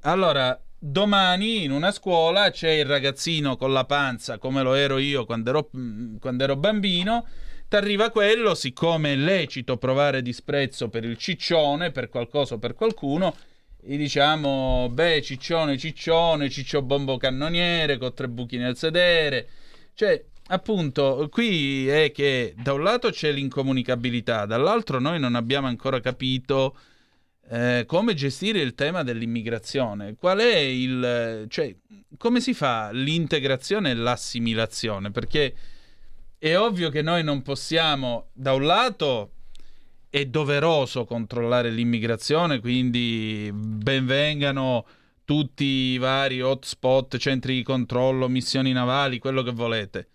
Allora, domani in una scuola c'è il ragazzino con la panza, come lo ero io quando ero, mm, quando ero bambino. T'arriva quello, siccome è lecito provare disprezzo per il ciccione, per qualcosa o per qualcuno, e diciamo, beh, ciccione, ciccione, ciccio bombo cannoniere, con tre buchi nel sedere. Cioè, appunto, qui è che da un lato c'è l'incomunicabilità, dall'altro noi non abbiamo ancora capito eh, come gestire il tema dell'immigrazione. Qual è il... cioè, come si fa l'integrazione e l'assimilazione? Perché è ovvio che noi non possiamo, da un lato è doveroso controllare l'immigrazione, quindi benvengano tutti i vari hotspot, centri di controllo, missioni navali, quello che volete.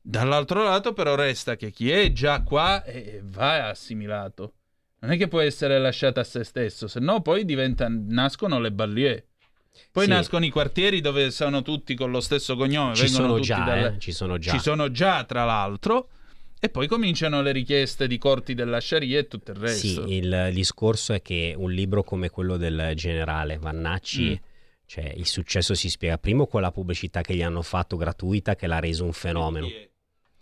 Dall'altro lato però resta che chi è già qua eh, va assimilato. Non è che può essere lasciato a se stesso, se no poi diventa, nascono le balliere. Poi Sì. nascono i quartieri dove sono tutti con lo stesso cognome. Ci sono già, dalle- eh, ci sono già. Ci sono già, tra l'altro. E poi cominciano le richieste di corti della Sharia e tutto il resto. Sì, il discorso è che un libro come quello del generale Vannacci, Mm. cioè il successo si spiega primo con la pubblicità che gli hanno fatto gratuita che l'ha reso un fenomeno.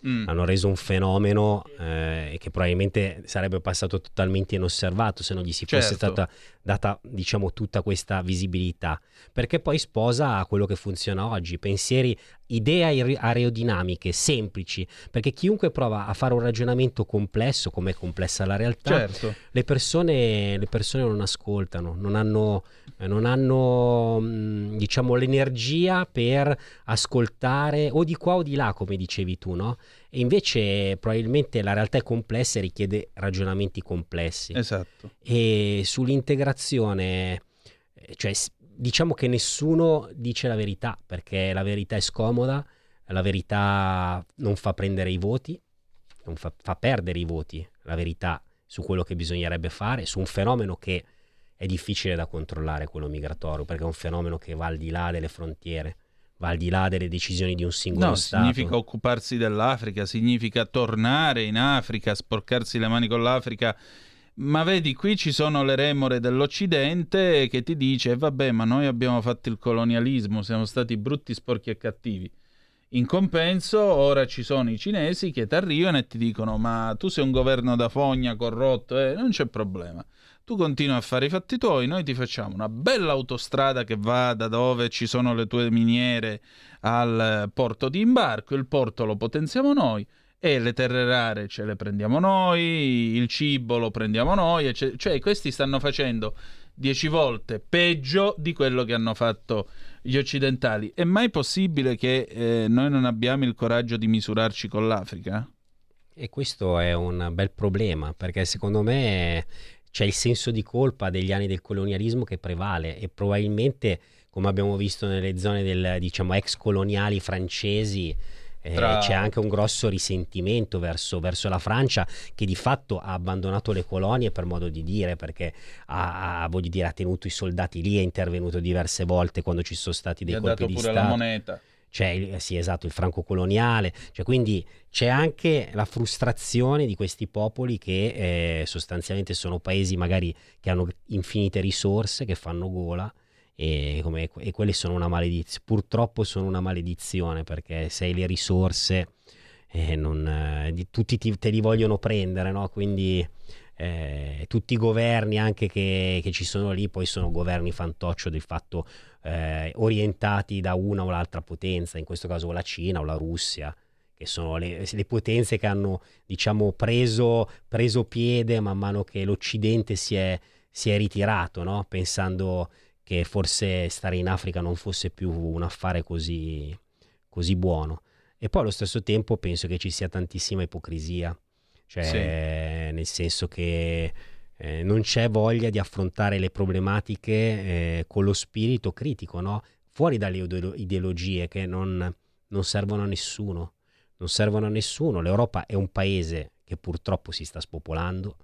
Mm. Hanno reso un fenomeno eh, che probabilmente sarebbe passato totalmente inosservato se non gli si fosse Certo. stata data, diciamo, tutta questa visibilità. Perché poi sposa quello che funziona oggi, pensieri, idee aerodinamiche semplici. Perché chiunque prova a fare un ragionamento complesso, come è complessa la realtà, Certo. le persone, le persone non ascoltano, non hanno, non hanno mh, diciamo, l'energia per ascoltare o di qua o di là, come dicevi tu, no? E invece probabilmente la realtà è complessa e richiede ragionamenti complessi. Esatto. E sull'integrazione, eh, cioè, diciamo che nessuno dice la verità, perché la verità è scomoda, la verità non fa prendere i voti, non fa, fa perdere i voti, la verità su quello che bisognerebbe fare, su un fenomeno che è difficile da controllare, quello migratorio, perché è un fenomeno che va al di là delle frontiere, va al di là delle decisioni di un singolo No, Stato. significa occuparsi dell'Africa, significa tornare in Africa, sporcarsi le mani con l'Africa. Ma vedi, qui ci sono le remore dell'Occidente che ti dice, "Eh, vabbè, ma noi abbiamo fatto il colonialismo, siamo stati brutti, sporchi e cattivi. In compenso, ora ci sono i cinesi che ti arrivano e ti dicono, ma tu sei un governo da fogna, corrotto, eh, non c'è problema. Tu continui a fare i fatti tuoi, noi ti facciamo una bella autostrada che va da dove ci sono le tue miniere al porto di imbarco, il porto lo potenziamo noi e le terre rare ce le prendiamo noi, il cibo lo prendiamo noi, ecce- cioè questi stanno facendo dieci volte peggio di quello che hanno fatto gli occidentali. È mai possibile che eh, noi non abbiamo il coraggio di misurarci con l'Africa? E questo è un bel problema perché secondo me c'è il senso di colpa degli anni del colonialismo che prevale e probabilmente, come abbiamo visto nelle zone del, diciamo, ex coloniali francesi, eh, Tra- c'è anche un grosso risentimento verso, verso la Francia che di fatto ha abbandonato le colonie per modo di dire perché ha, ha- dire, ha tenuto i soldati lì, è intervenuto diverse volte quando ci sono stati Gli dei ha colpi dato di pure Stato la moneta. C'è il, eh, sì, esatto, il franco coloniale, cioè, quindi c'è anche la frustrazione di questi popoli che eh, sostanzialmente sono paesi magari che hanno infinite risorse, che fanno gola e, come- e quelle sono una maledizione, purtroppo sono una maledizione perché se hai le risorse eh, non, eh, tutti ti- te li vogliono prendere, no? Quindi eh, tutti i governi anche che, che ci sono lì poi sono governi fantoccio del fatto eh, orientati da una o l'altra potenza, in questo caso la Cina o la Russia, che sono le, le potenze che hanno diciamo preso, preso piede man mano che l'Occidente si è, si è ritirato, no? pensando che forse stare in Africa non fosse più un affare così, così buono. E poi allo stesso tempo penso che ci sia tantissima ipocrisia, cioè nel senso che eh, non c'è voglia di affrontare le problematiche eh, con lo spirito critico, no? fuori dalle ideolo- ideologie che non, non servono a nessuno. Non servono a nessuno. L'Europa è un paese che purtroppo si sta spopolando.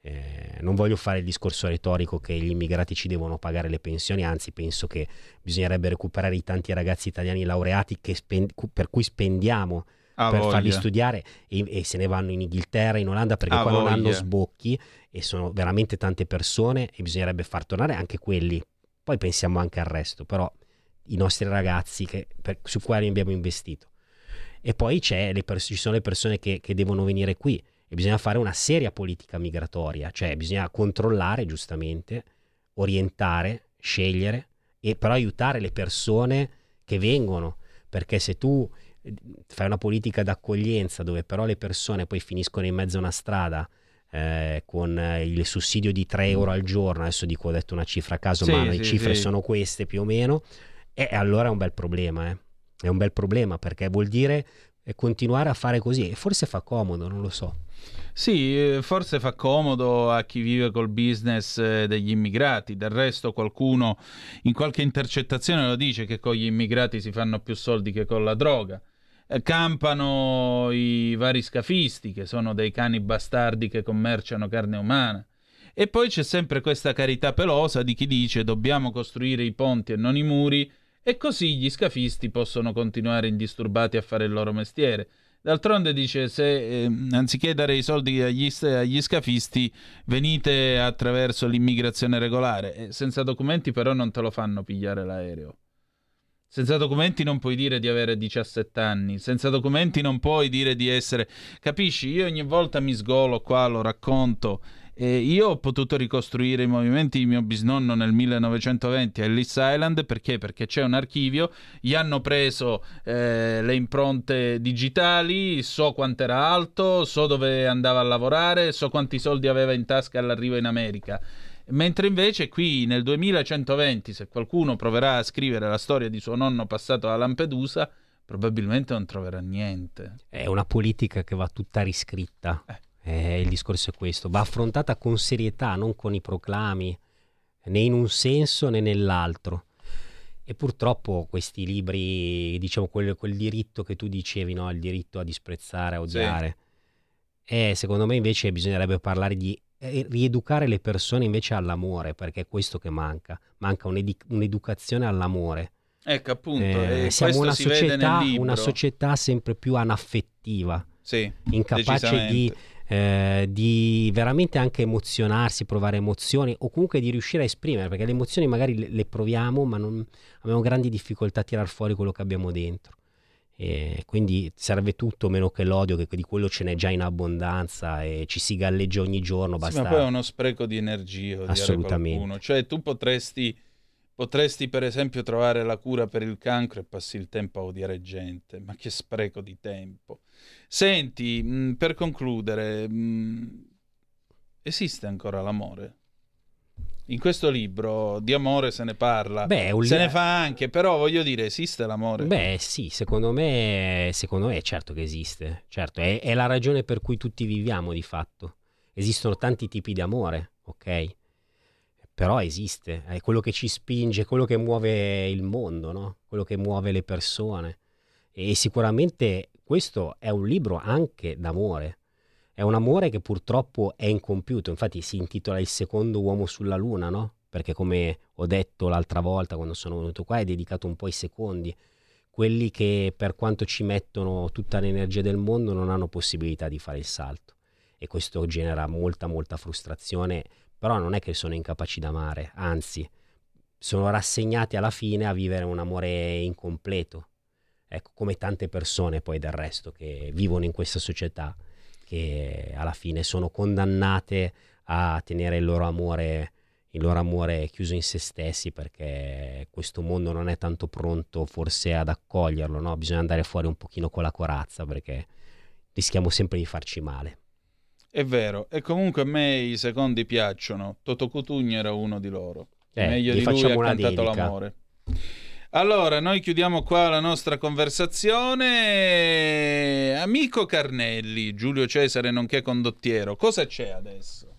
Eh, non voglio fare il discorso retorico che gli immigrati ci devono pagare le pensioni, anzi penso che bisognerebbe recuperare i tanti ragazzi italiani laureati che spen- cu- per cui spendiamo Ha per farli voglia. studiare e, e se ne vanno in Inghilterra, in Olanda perché Ha qua non hanno voglia. sbocchi e sono veramente tante persone e bisognerebbe far tornare anche quelli Poi pensiamo anche al resto, però i nostri ragazzi che, per, su quali abbiamo investito. E poi pers- ci sono le persone che, che devono venire qui e bisogna fare una seria politica migratoria, cioè bisogna controllare giustamente, orientare, scegliere e però aiutare le persone che vengono, perché se tu eh, fai una politica d'accoglienza dove però le persone poi finiscono in mezzo a una strada eh, con eh, il sussidio di 3 euro al giorno, adesso dico ho detto una cifra a caso, Sì, ma sì, le cifre sì. sono queste più o meno, e allora è un bel problema, eh. è un bel problema perché vuol dire eh, continuare a fare così e forse fa comodo, non lo so. Sì, eh, forse fa comodo a chi vive col business degli immigrati, del resto qualcuno in qualche intercettazione lo dice che con gli immigrati si fanno più soldi che con la droga. Eh, Campano i vari scafisti che sono dei cani bastardi che commerciano carne umana. E poi c'è sempre questa carità pelosa di chi dice dobbiamo costruire i ponti e non i muri e così gli scafisti possono continuare indisturbati a fare il loro mestiere. D'altronde dice se eh, anziché dare i soldi agli, agli scafisti venite attraverso l'immigrazione regolare, Eh, senza documenti però non te lo fanno pigliare l'aereo. Senza documenti non puoi dire di avere 17 anni, senza documenti non puoi dire di essere... Capisci? Io ogni volta mi sgolo qua, lo racconto. E io ho potuto ricostruire i movimenti di mio bisnonno nel 1920 a Ellis Island perché? Perché c'è un archivio, gli hanno preso eh, le impronte digitali, so quanto era alto, so dove andava a lavorare, so quanti soldi aveva in tasca all'arrivo in America. Mentre invece qui nel 2120, se qualcuno proverà a scrivere la storia di suo nonno passato a Lampedusa, probabilmente non troverà niente. È una politica che va tutta riscritta. Eh, il discorso è questo, va affrontata con serietà, non con i proclami, né in un senso né nell'altro. E purtroppo questi libri, diciamo quel, quel diritto che tu dicevi, no? il diritto a disprezzare, a odiare, eh, secondo me invece bisognerebbe parlare di eh, rieducare le persone invece all'amore, perché è questo che manca, manca un'edi- un'educazione all'amore. Ecco, appunto, Eh, siamo una società, una società sempre più anaffettiva, Sì, incapace di, eh, di veramente anche emozionarsi, provare emozioni o comunque di riuscire a esprimere, perché le emozioni magari le, le proviamo, ma non, abbiamo grandi difficoltà a tirar fuori quello che abbiamo dentro. E quindi serve tutto meno che l'odio, che di quello ce n'è già in abbondanza e ci si galleggia ogni giorno. Sì, Basta... ma poi è uno spreco di energia Assolutamente. qualcuno. Cioè, tu potresti, potresti, per esempio, trovare la cura per il cancro e passi il tempo a odiare gente. Ma che spreco di tempo. Senti, mh, per concludere, mh, esiste ancora l'amore? In questo libro di amore se ne parla, Beh, è un se ne fa anche, però voglio dire, esiste l'amore? Beh, sì, secondo me, secondo me certo che esiste. Certo, è, è la ragione per cui tutti viviamo di fatto. Esistono tanti tipi di amore, ok? Però esiste, è quello che ci spinge, quello che muove il mondo, no? Quello che muove le persone. E sicuramente questo è un libro anche d'amore. È un amore che purtroppo è incompiuto, infatti si intitola Il secondo uomo sulla luna, no? Perché come ho detto l'altra volta quando sono venuto qua, è dedicato un po' ai secondi, quelli che per quanto ci mettono tutta l'energia del mondo non hanno possibilità di fare il salto. E questo genera molta, molta frustrazione, però non è che sono incapaci d'amare, anzi, sono rassegnati alla fine a vivere un amore incompleto. Ecco, come tante persone poi del resto che vivono in questa società che alla fine sono condannate a tenere il loro amore il loro amore chiuso in se stessi perché questo mondo non è tanto pronto forse ad accoglierlo, no? Bisogna andare fuori un pochino con la corazza perché rischiamo sempre di farci male. È vero, e comunque a me i secondi piacciono. Toto Cutugno era uno di loro. Eh, Meglio gli di lui ha cantato dedica. l'amore. Allora, noi chiudiamo qua la nostra conversazione. Amico Carnelli, Giulio Cesare nonché condottiero, cosa c'è adesso?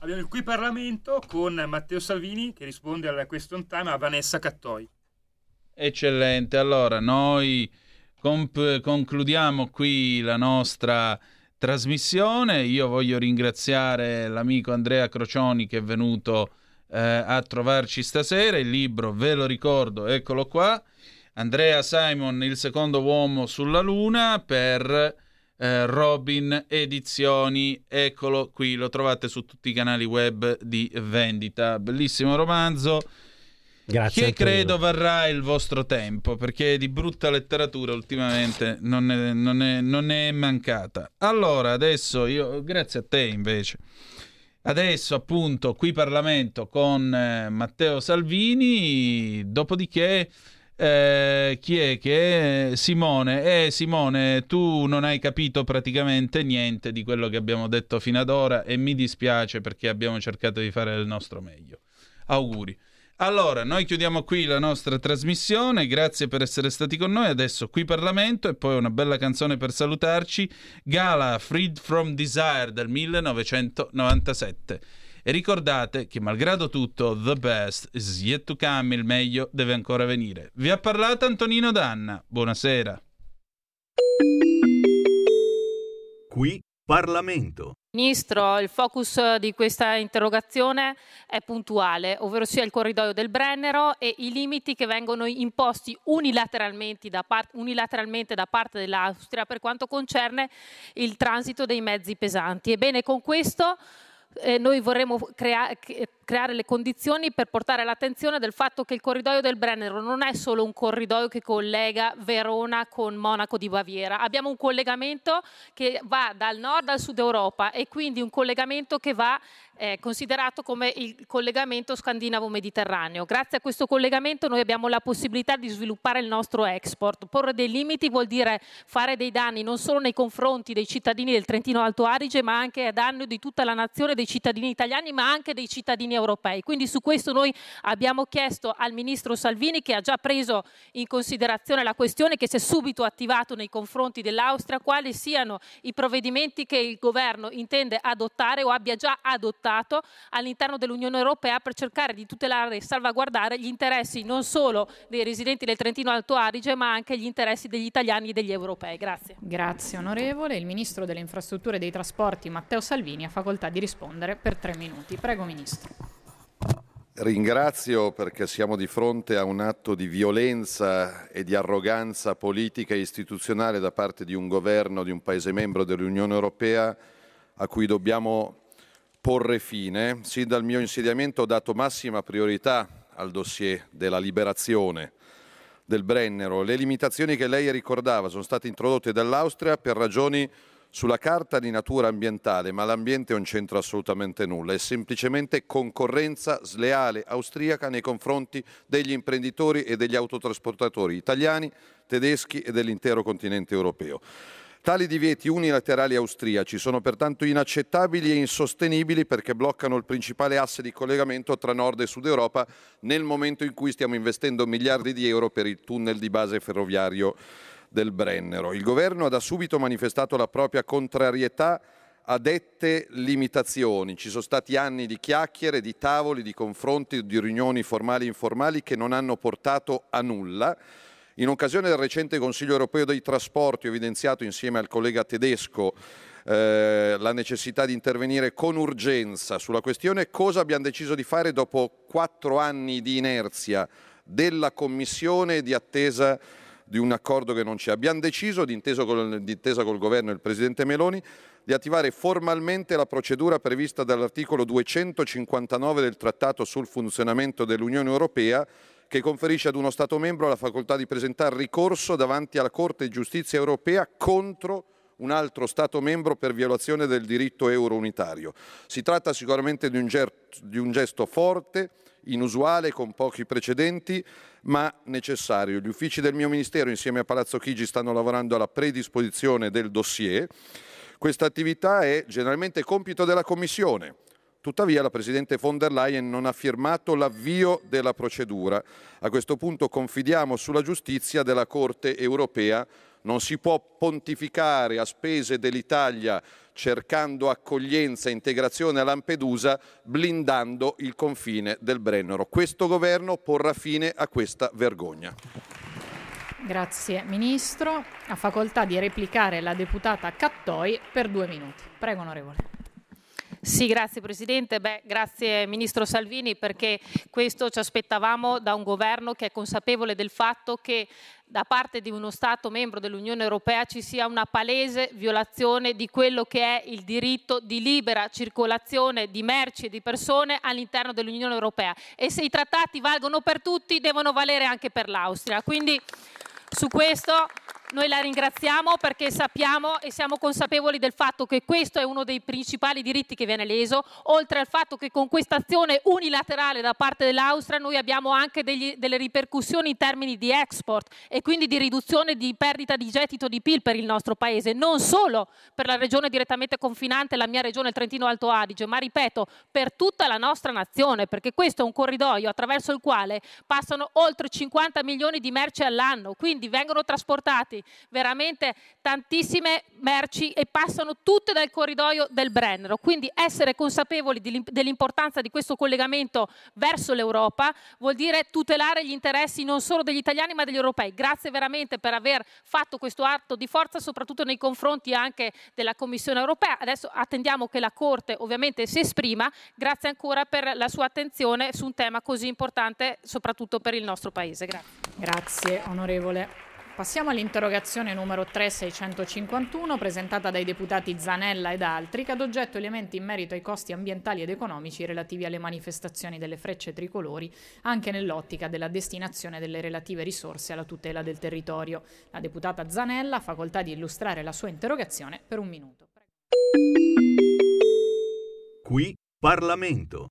Abbiamo il qui Parlamento con Matteo Salvini che risponde alla question time a Vanessa Cattoi. Eccellente, allora noi comp- concludiamo qui la nostra trasmissione. Io voglio ringraziare l'amico Andrea Crocioni che è venuto eh, a trovarci stasera. Il libro, ve lo ricordo, eccolo qua. Andrea Simon, il secondo uomo sulla Luna per eh, Robin Edizioni. Eccolo qui, lo trovate su tutti i canali web di vendita. Bellissimo romanzo. Grazie, che credo varrà il vostro tempo, perché di brutta letteratura ultimamente non è, non è- non è mancata. Allora, adesso io, grazie a te invece. Adesso appunto qui Parlamento con eh, Matteo Salvini, dopodiché eh, chi è che è? Simone? Eh Simone, tu non hai capito praticamente niente di quello che abbiamo detto fino ad ora e mi dispiace perché abbiamo cercato di fare il nostro meglio. Auguri. Allora, noi chiudiamo qui la nostra trasmissione, grazie per essere stati con noi, adesso qui Parlamento e poi una bella canzone per salutarci, Gala Freed from Desire del 1997. E ricordate che malgrado tutto, the best is yet to come, il meglio deve ancora venire. Vi ha parlato Antonino Danna, buonasera. Qui Parlamento. Ministro, il focus di questa interrogazione è puntuale, ovvero sia il corridoio del Brennero e i limiti che vengono imposti unilateralmente da, par- unilateralmente da parte dell'Austria per quanto concerne il transito dei mezzi pesanti. Ebbene, con questo eh, noi vorremmo crea- creare le condizioni per portare l'attenzione del fatto che il corridoio del Brennero non è solo un corridoio che collega Verona con Monaco di Baviera, abbiamo un collegamento che va dal nord al sud Europa e quindi un collegamento che va eh, considerato come il collegamento scandinavo-mediterraneo. Grazie a questo collegamento noi abbiamo la possibilità di sviluppare il nostro export. Porre dei limiti vuol dire fare dei danni non solo nei confronti dei cittadini del Trentino Alto Adige, ma anche a danno di tutta la nazione, dei cittadini italiani, ma anche dei cittadini europei. Quindi su questo noi abbiamo chiesto al ministro Salvini, che ha già preso in considerazione la questione, che si è subito attivato nei confronti dell'Austria, quali siano i provvedimenti che il governo intende adottare o abbia già adottato all'interno dell'Unione Europea per cercare di tutelare e salvaguardare gli interessi non solo dei residenti del Trentino Alto Adige, ma anche gli interessi degli italiani e degli europei. Grazie. Grazie onorevole. Il ministro delle infrastrutture e dei trasporti Matteo Salvini ha facoltà di rispondere per tre minuti. Prego ministro. Ringrazio perché siamo di fronte a un atto di violenza e di arroganza politica e istituzionale da parte di un governo di un Paese membro dell'Unione Europea a cui dobbiamo porre fine. Sin dal mio insediamento ho dato massima priorità al dossier della liberazione del Brennero. Le limitazioni che lei ricordava sono state introdotte dall'Austria per ragioni sulla carta di natura ambientale, ma l'ambiente non c'entra assolutamente nulla, è semplicemente concorrenza sleale austriaca nei confronti degli imprenditori e degli autotrasportatori italiani, tedeschi e dell'intero continente europeo. Tali divieti unilaterali austriaci sono pertanto inaccettabili e insostenibili perché bloccano il principale asse di collegamento tra nord e sud Europa nel momento in cui stiamo investendo miliardi di euro per il tunnel di base ferroviario del Brennero. Il governo ha da subito manifestato la propria contrarietà a dette limitazioni. Ci sono stati anni di chiacchiere, di tavoli, di confronti, di riunioni formali e informali che non hanno portato a nulla. In occasione del recente Consiglio europeo dei trasporti ho evidenziato insieme al collega tedesco eh, la necessità di intervenire con urgenza sulla questione. Cosa abbiamo deciso di fare dopo quattro anni di inerzia della Commissione e di attesa di un accordo che non c'è? Abbiamo deciso, d'intesa col, d'intesa col governo e il Presidente Meloni, di attivare formalmente la procedura prevista dall'articolo 259 del Trattato sul funzionamento dell'Unione Europea che conferisce ad uno Stato membro la facoltà di presentare ricorso davanti alla Corte di giustizia europea contro un altro Stato membro per violazione del diritto euro unitario. Si tratta sicuramente di un, ger- di un gesto forte, inusuale, con pochi precedenti, ma necessario. Gli uffici del mio Ministero insieme a Palazzo Chigi stanno lavorando alla predisposizione del dossier. Questa attività è generalmente compito della Commissione. Tuttavia la Presidente von der Leyen non ha firmato l'avvio della procedura. A questo punto confidiamo sulla giustizia della Corte europea. Non si può pontificare a spese dell'Italia cercando accoglienza e integrazione a Lampedusa, blindando il confine del Brennero. Questo governo porrà fine a questa vergogna. Grazie ministro. Ha facoltà di replicare la deputata Cattoi per due minuti. Prego onorevole. Sì, grazie Presidente. Beh, grazie Ministro Salvini perché questo ci aspettavamo da un governo che è consapevole del fatto che da parte di uno Stato membro dell'Unione Europea ci sia una palese violazione di quello che è il diritto di libera circolazione di merci e di persone all'interno dell'Unione Europea. E se i trattati valgono per tutti, devono valere anche per l'Austria. Quindi su questo noi la ringraziamo perché sappiamo e siamo consapevoli del fatto che questo è uno dei principali diritti che viene leso, oltre al fatto che con questa azione unilaterale da parte dell'Austria noi abbiamo anche degli, delle ripercussioni in termini di export e quindi di riduzione di perdita di gettito di PIL per il nostro paese, non solo per la regione direttamente confinante, la mia regione, il Trentino Alto Adige, ma ripeto, per tutta la nostra nazione, perché questo è un corridoio attraverso il quale passano oltre 50 milioni di merci all'anno, quindi vengono trasportati veramente tantissime merci e passano tutte dal corridoio del Brennero. Quindi essere consapevoli dell'importanza di questo collegamento verso l'Europa vuol dire tutelare gli interessi non solo degli italiani ma degli europei. Grazie veramente per aver fatto questo atto di forza, soprattutto nei confronti anche della Commissione europea. Adesso attendiamo che la Corte ovviamente si esprima. Grazie ancora per la sua attenzione su un tema così importante, soprattutto per il nostro Paese. Grazie. Grazie onorevole. Passiamo all'interrogazione numero 3651 presentata dai deputati Zanella ed altri che ad oggetto elementi in merito ai costi ambientali ed economici relativi alle manifestazioni delle frecce tricolori anche nell'ottica della destinazione delle relative risorse alla tutela del territorio. La deputata Zanella ha facoltà di illustrare la sua interrogazione per un minuto. Qui Parlamento.